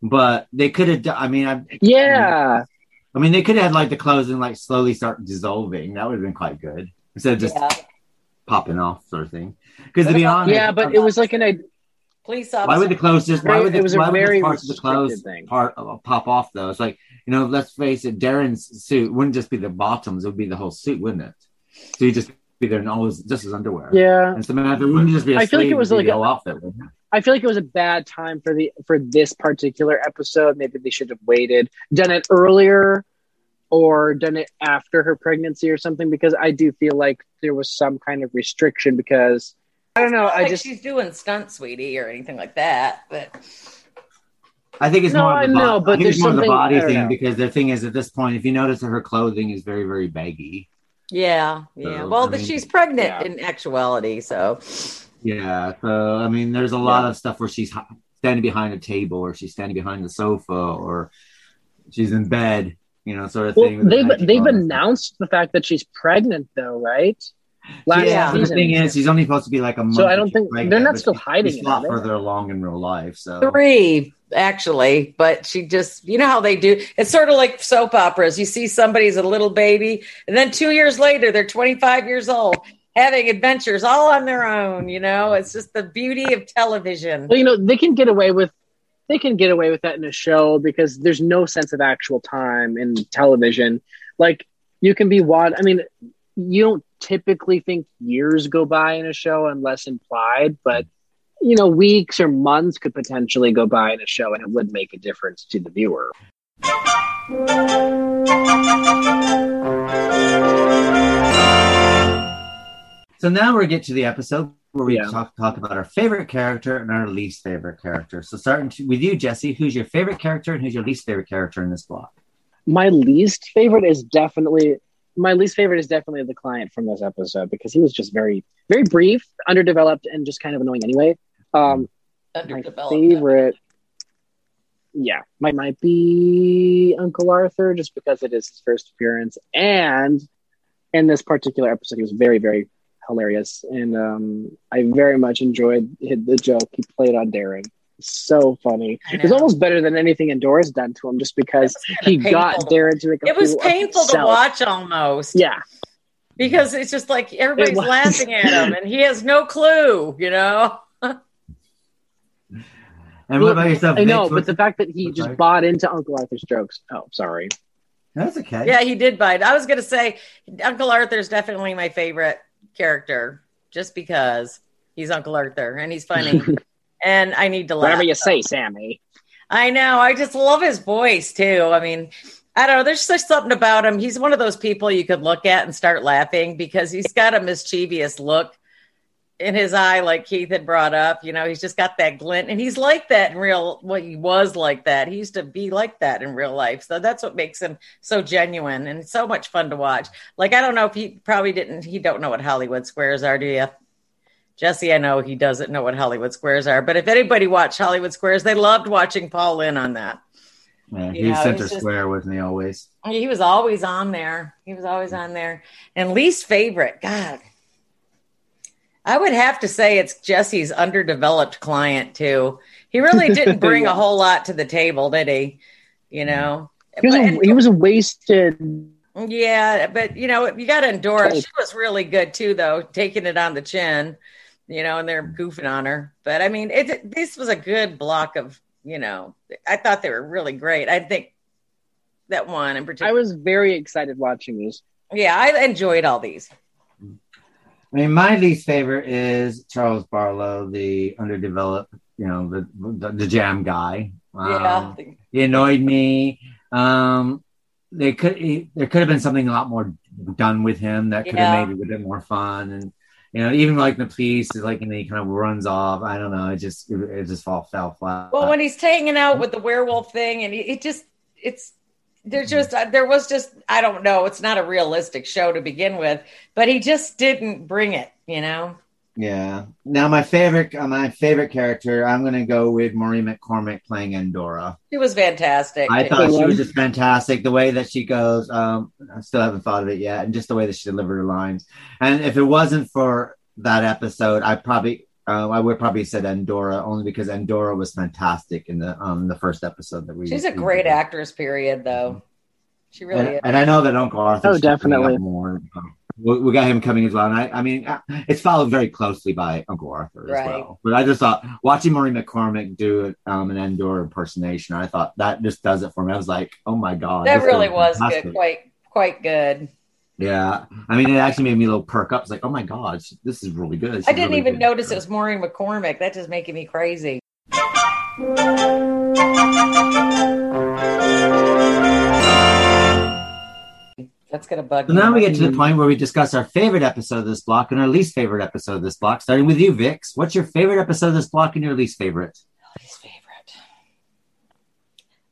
but they could have. I mean, I yeah. I mean, they could have had like the clothes and like slowly start dissolving. That would have been quite good instead of just yeah. popping off, sort of thing. Because to be honest, yeah, but it was like an A, police officer. Why would the clothes just? Why would the, it was a very parts of the clothes thing. part uh, pop off though? It's like you know, let's face it, Darren's suit wouldn't just be the bottoms; it would be the whole suit, wouldn't it? So you just be there and always just as underwear. Yeah, and Samantha wouldn't just be. I feel like it was like a outfit. I feel like it was a bad time for the for this particular episode. Maybe they should have waited, done it earlier, or done it after her pregnancy or something. Because I do feel like there was some kind of restriction. Because I don't know, I like just she's doing stunt, sweetie, or anything like that, but. I think it's no, more. Of the know, but there's more of the body thing know. because the thing is, at this point, if you notice that her clothing is very, very baggy. Yeah, yeah. So, well, I mean, she's pregnant yeah. in actuality, so. Yeah, so I mean, there's a lot yeah. of stuff where she's standing behind a table or she's standing behind the sofa or she's in bed, you know, sort of well, thing. They've they've announced the fact that she's pregnant though, right? Last yeah, season. the thing is, she's only supposed to be like a month. So I don't think pregnant, they're not still hiding. She's a lot further along in real life. So three actually, but she just, you know how they do. It's sort of like soap operas. You see somebody's a little baby, and then two years later, they're 25 years old having adventures all on their own. You know, it's just the beauty of television. Well, you know, they can get away with they can get away with that in a show because there's no sense of actual time in television. Like you can be watched. I mean, you don't typically think years go by in a show unless implied, but you know, weeks or months could potentially go by in a show and it would make a difference to the viewer. So now we get to the episode where we yeah. talk talk about our favorite character and our least favorite character. So starting to, with you, Jesse, who's your favorite character and who's your least favorite character in this block? My least favorite is definitely my least favorite is definitely the client from this episode because he was just very very brief, underdeveloped, and just kind of annoying anyway. Um, my favorite, yeah, might might be Uncle Arthur just because it is his first appearance, and in this particular episode, he was very very hilarious, and um, I very much enjoyed the joke he played on Darren. So funny. It's almost better than anything Endora's done to him, just because he got Darren to make. it was painful to watch, almost. Yeah, because it's just like everybody's laughing at him, and he has no clue. You know. And what about yourself? I know, but the fact that he just bought into Uncle Arthur's jokes. Oh, sorry. That's okay. Yeah, he did buy it. I was going to say Uncle Arthur's definitely my favorite character just because he's Uncle Arthur and he's funny. and I need to laugh. Whatever you say, Sammy. I know. I just love his voice too. I mean, I don't know. There's just something about him. He's one of those people you could look at and start laughing because he's got a mischievous look in his eye, like Keith had brought up. You know, he's just got that glint, and he's like that in real. Well, he was like that. He used to be like that in real life. So that's what makes him so genuine and so much fun to watch. Like I don't know if he probably didn't. He don't know what Hollywood Squares are, do you? Jesse, I know he doesn't know what Hollywood Squares are, but if anybody watched Hollywood Squares, they loved watching Paul Lynde on that. Yeah, he was center just, square, wasn't he always? He was always on there. He was always on there. And least favorite, God, I would have to say it's Jesse's underdeveloped client too. He really didn't bring yeah. a whole lot to the table, did he? You know, he was, a, he was a wasted. Yeah, but you know, you got to endure. She was really good too, though, taking it on the chin. You know, and they're goofing on her. But I mean, it, this was a good block of. You know, I thought they were really great. I think that one in particular. I was very excited watching these. Yeah, I enjoyed all these. I mean, my least favorite is Charles Barlow, the underdeveloped, you know, the the, the jam guy. Um, yeah, he annoyed me. Um, they could he, there could have been something a lot more done with him that could yeah. have made it a bit more fun and you know, even like the police is like, and he kind of runs off. I don't know. It just, it, it just all fell flat. Well, when he's hanging out with the werewolf thing, and it just, it's there's just uh, there was just I don't know. It's not a realistic show to begin with, but he just didn't bring it. You know. Yeah. Now my favorite, uh, my favorite character, I'm going to go with Maureen McCormick playing Endora. She was fantastic. I thought she was just fantastic. The way that she goes, um, I still haven't thought of it yet, and just the way that she delivered her lines. And if it wasn't for that episode, I probably uh, I would probably said Endora only because Endora was fantastic in the um the first episode that we. She's a great did. actress. Period, though. She really and, is. And I know that Uncle Arthur. Oh, definitely more. Um, we, we, got him coming as well, and I, I mean, uh, it's followed very closely by Uncle Arthur right. as well. But I just thought watching Maureen McCormick do um, an Endora impersonation, I thought that just does it for me. I was like, oh my god, that really was fantastic. good, quite quite good. Yeah, I mean, it actually made me a little perk up. It's like, oh my god, this is really good. She's I didn't really even good. notice it was Maureen McCormick. That just making me crazy. That's gonna bug. So now we get to the point where we discuss our favorite episode of this block and our least favorite episode of this block. Starting with you, Vix. What's your favorite episode of this block and your least favorite? Least favorite.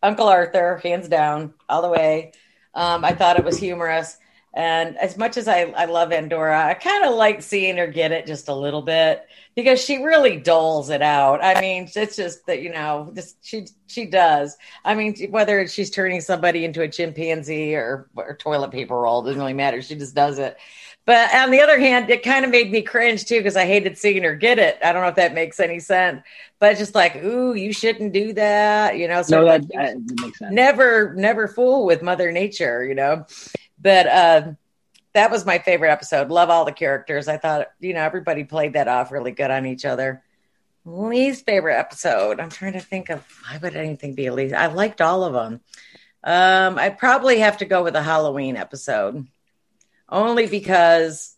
Uncle Arthur, hands down, all the way. Um, I thought it was humorous. And as much as I, I love Endora, I kind of like seeing her get it just a little bit because she really doles it out. I mean, it's just that, you know, just she she does. I mean, whether she's turning somebody into a chimpanzee or, or toilet paper roll, doesn't really matter. She just does it. But on the other hand, it kind of made me cringe too because I hated seeing her get it. I don't know if that makes any sense, but just like, ooh, you shouldn't do that, you know. So no, that, that makes sense. Never, never fool with Mother Nature, you know. But uh, that was my favorite episode. Love all the characters. I thought, you know, everybody played that off really good on each other. Least favorite episode. I'm trying to think of why would anything be a least. I liked all of them. Um, I probably have to go with the Halloween episode only because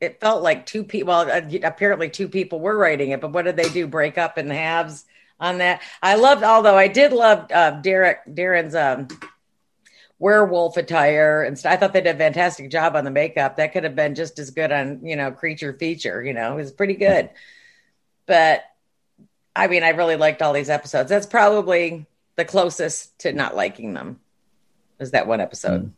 it felt like two people. Well, uh, apparently two people were writing it, but what did they do? Break up in halves on that. I loved, although I did love uh, Derek Darren's um, werewolf attire and stuff. I thought they did a fantastic job on the makeup. That could have been just as good on you know creature feature. You know, it was pretty good. But I mean, I really liked all these episodes. That's probably the closest to not liking them. Was that one episode?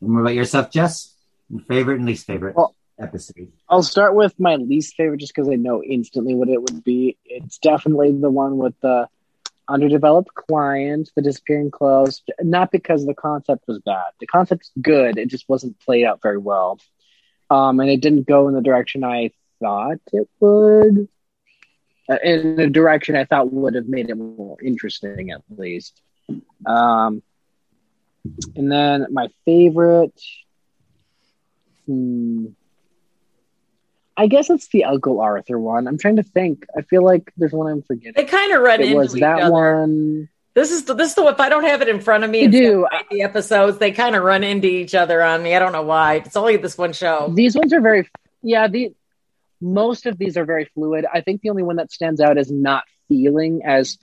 Mm. What about yourself, Jess? Your favorite and least favorite well, episode? I'll start with my least favorite just because I know instantly what it would be. It's definitely the one with the underdeveloped client, the disappearing clothes, not because the concept was bad. The concept's good, it just wasn't played out very well. Um, and it didn't go in the direction I thought it would. Uh, in the direction I thought would have made it more interesting, at least. Um, and then my favorite, hmm, I guess it's the Uncle Arthur one. I'm trying to think. I feel like there's one I'm forgetting. They kind of run it into was that other. one. This is the, this is the one if I don't have it in front of me. do the episodes they kind of run into each other on me. I don't know why. It's only this one show. These ones are very yeah. The most of these are very fluid. I think the only one that stands out as not feeling as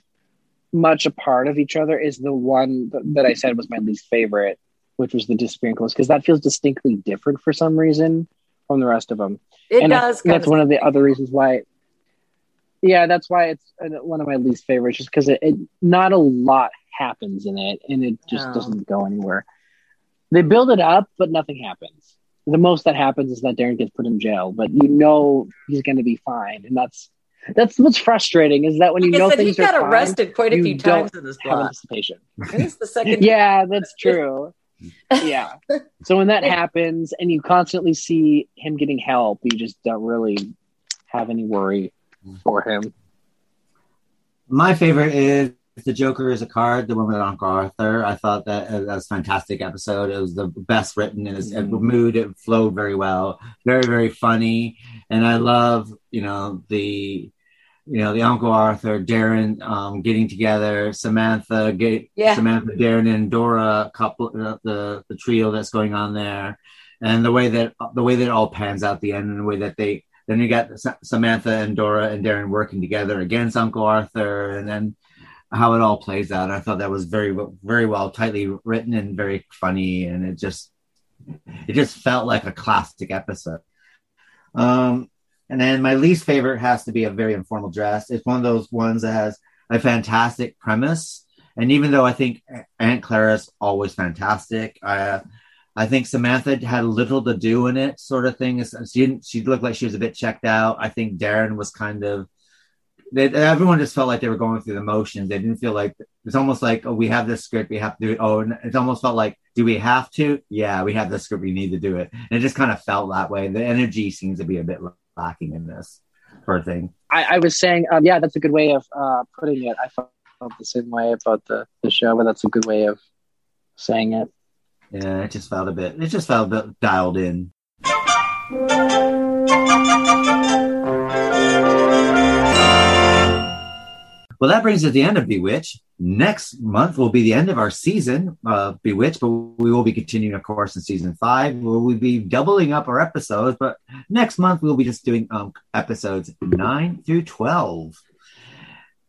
much a part of each other is the one that I said was my least favorite, which was the disappearing clothes, because that feels distinctly different for some reason from the rest of them. It and does. that's one of the other reasons why. Yeah, that's why it's uh, one of my least favorites, just because it, it, not a lot happens in it, and it just no. doesn't go anywhere. They build it up, but nothing happens. The most that happens is that Darren gets put in jail, but you know he's going to be fine, and that's that's what's frustrating is that when like you know said, things he got arrested fine, quite a few times in this plot. Anticipation. This the second. yeah, that's true. Yeah. So when that happens and you constantly see him getting help, you just don't really have any worry for him. My favorite is the Joker is a card, the one with Uncle Arthur. I thought that, that was a fantastic episode. It was the best written in its mm-hmm. mood. It flowed very well, very very funny, and I love you know the you know the Uncle Arthur, Darren um, getting together, Samantha, get, yeah. Samantha, Darren, Endora couple, uh, the the trio that's going on there, and the way that the way that it all pans out the end, and the way that they then you got Samantha Endora and Darren working together against Uncle Arthur, and then how it all plays out. I thought that was very, very well, tightly written and very funny, and it just, it just felt like a classic episode. Um, and then my least favorite has to be a very informal dress. It's one of those ones that has a fantastic premise, and even though I think Aunt Clara's always fantastic, I, I think Samantha had little to do in it, sort of thing. She didn't. She looked like she was a bit checked out. I think Darren was kind of they, everyone just felt like they were going through the motions. They didn't feel like it's almost like, oh, we have this script, we have to do it. Oh, and it almost felt like, do we have to? Yeah, we have the script, we need to do it. And it just kind of felt that way. The energy seems to be a bit lacking in this sort of thing. I, I was saying, um, yeah, that's a good way of uh, putting it. I felt the same way about the, the show, but that's a good way of saying it. Yeah, it just felt a bit, it just felt a bit dialed in. Well, that brings us to the end of Bewitch. Next month will be the end of our season of Bewitch, but we will be continuing, of course, in season five. where We'll be doubling up our episodes, but next month we'll be just doing um, episodes nine through 12.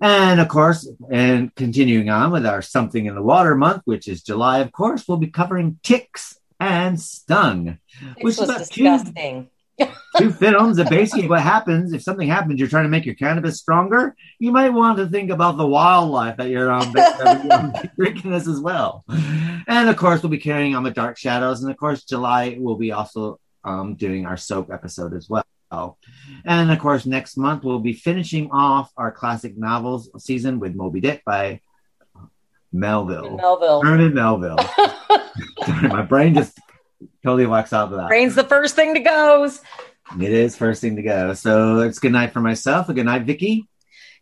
And of course, and continuing on with our Something in the Water month, which is July, of course, we'll be covering ticks and stung. Which was disgusting. Two, two films and basically what happens if something happens you're trying to make your cannabis stronger you might want to think about the wildlife that you're um, drinking this as well. And of course we'll be carrying on the dark shadows and of course july will be also um, doing our soap episode as well. And of course next month we'll be finishing off our classic novels season with moby dick by melville. Melville. Herman melville. Sorry, my brain just totally walks out of that brain's the first thing to goes it is first thing to go. So it's good night for myself. A good night, Vicky.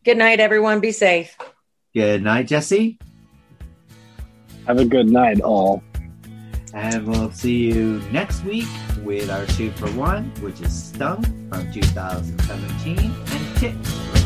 Good night, everyone. Be safe. Good night, Jesse. Have a good night, all. And we'll see you next week with our two for one, which is Stung from 2017 and Ticks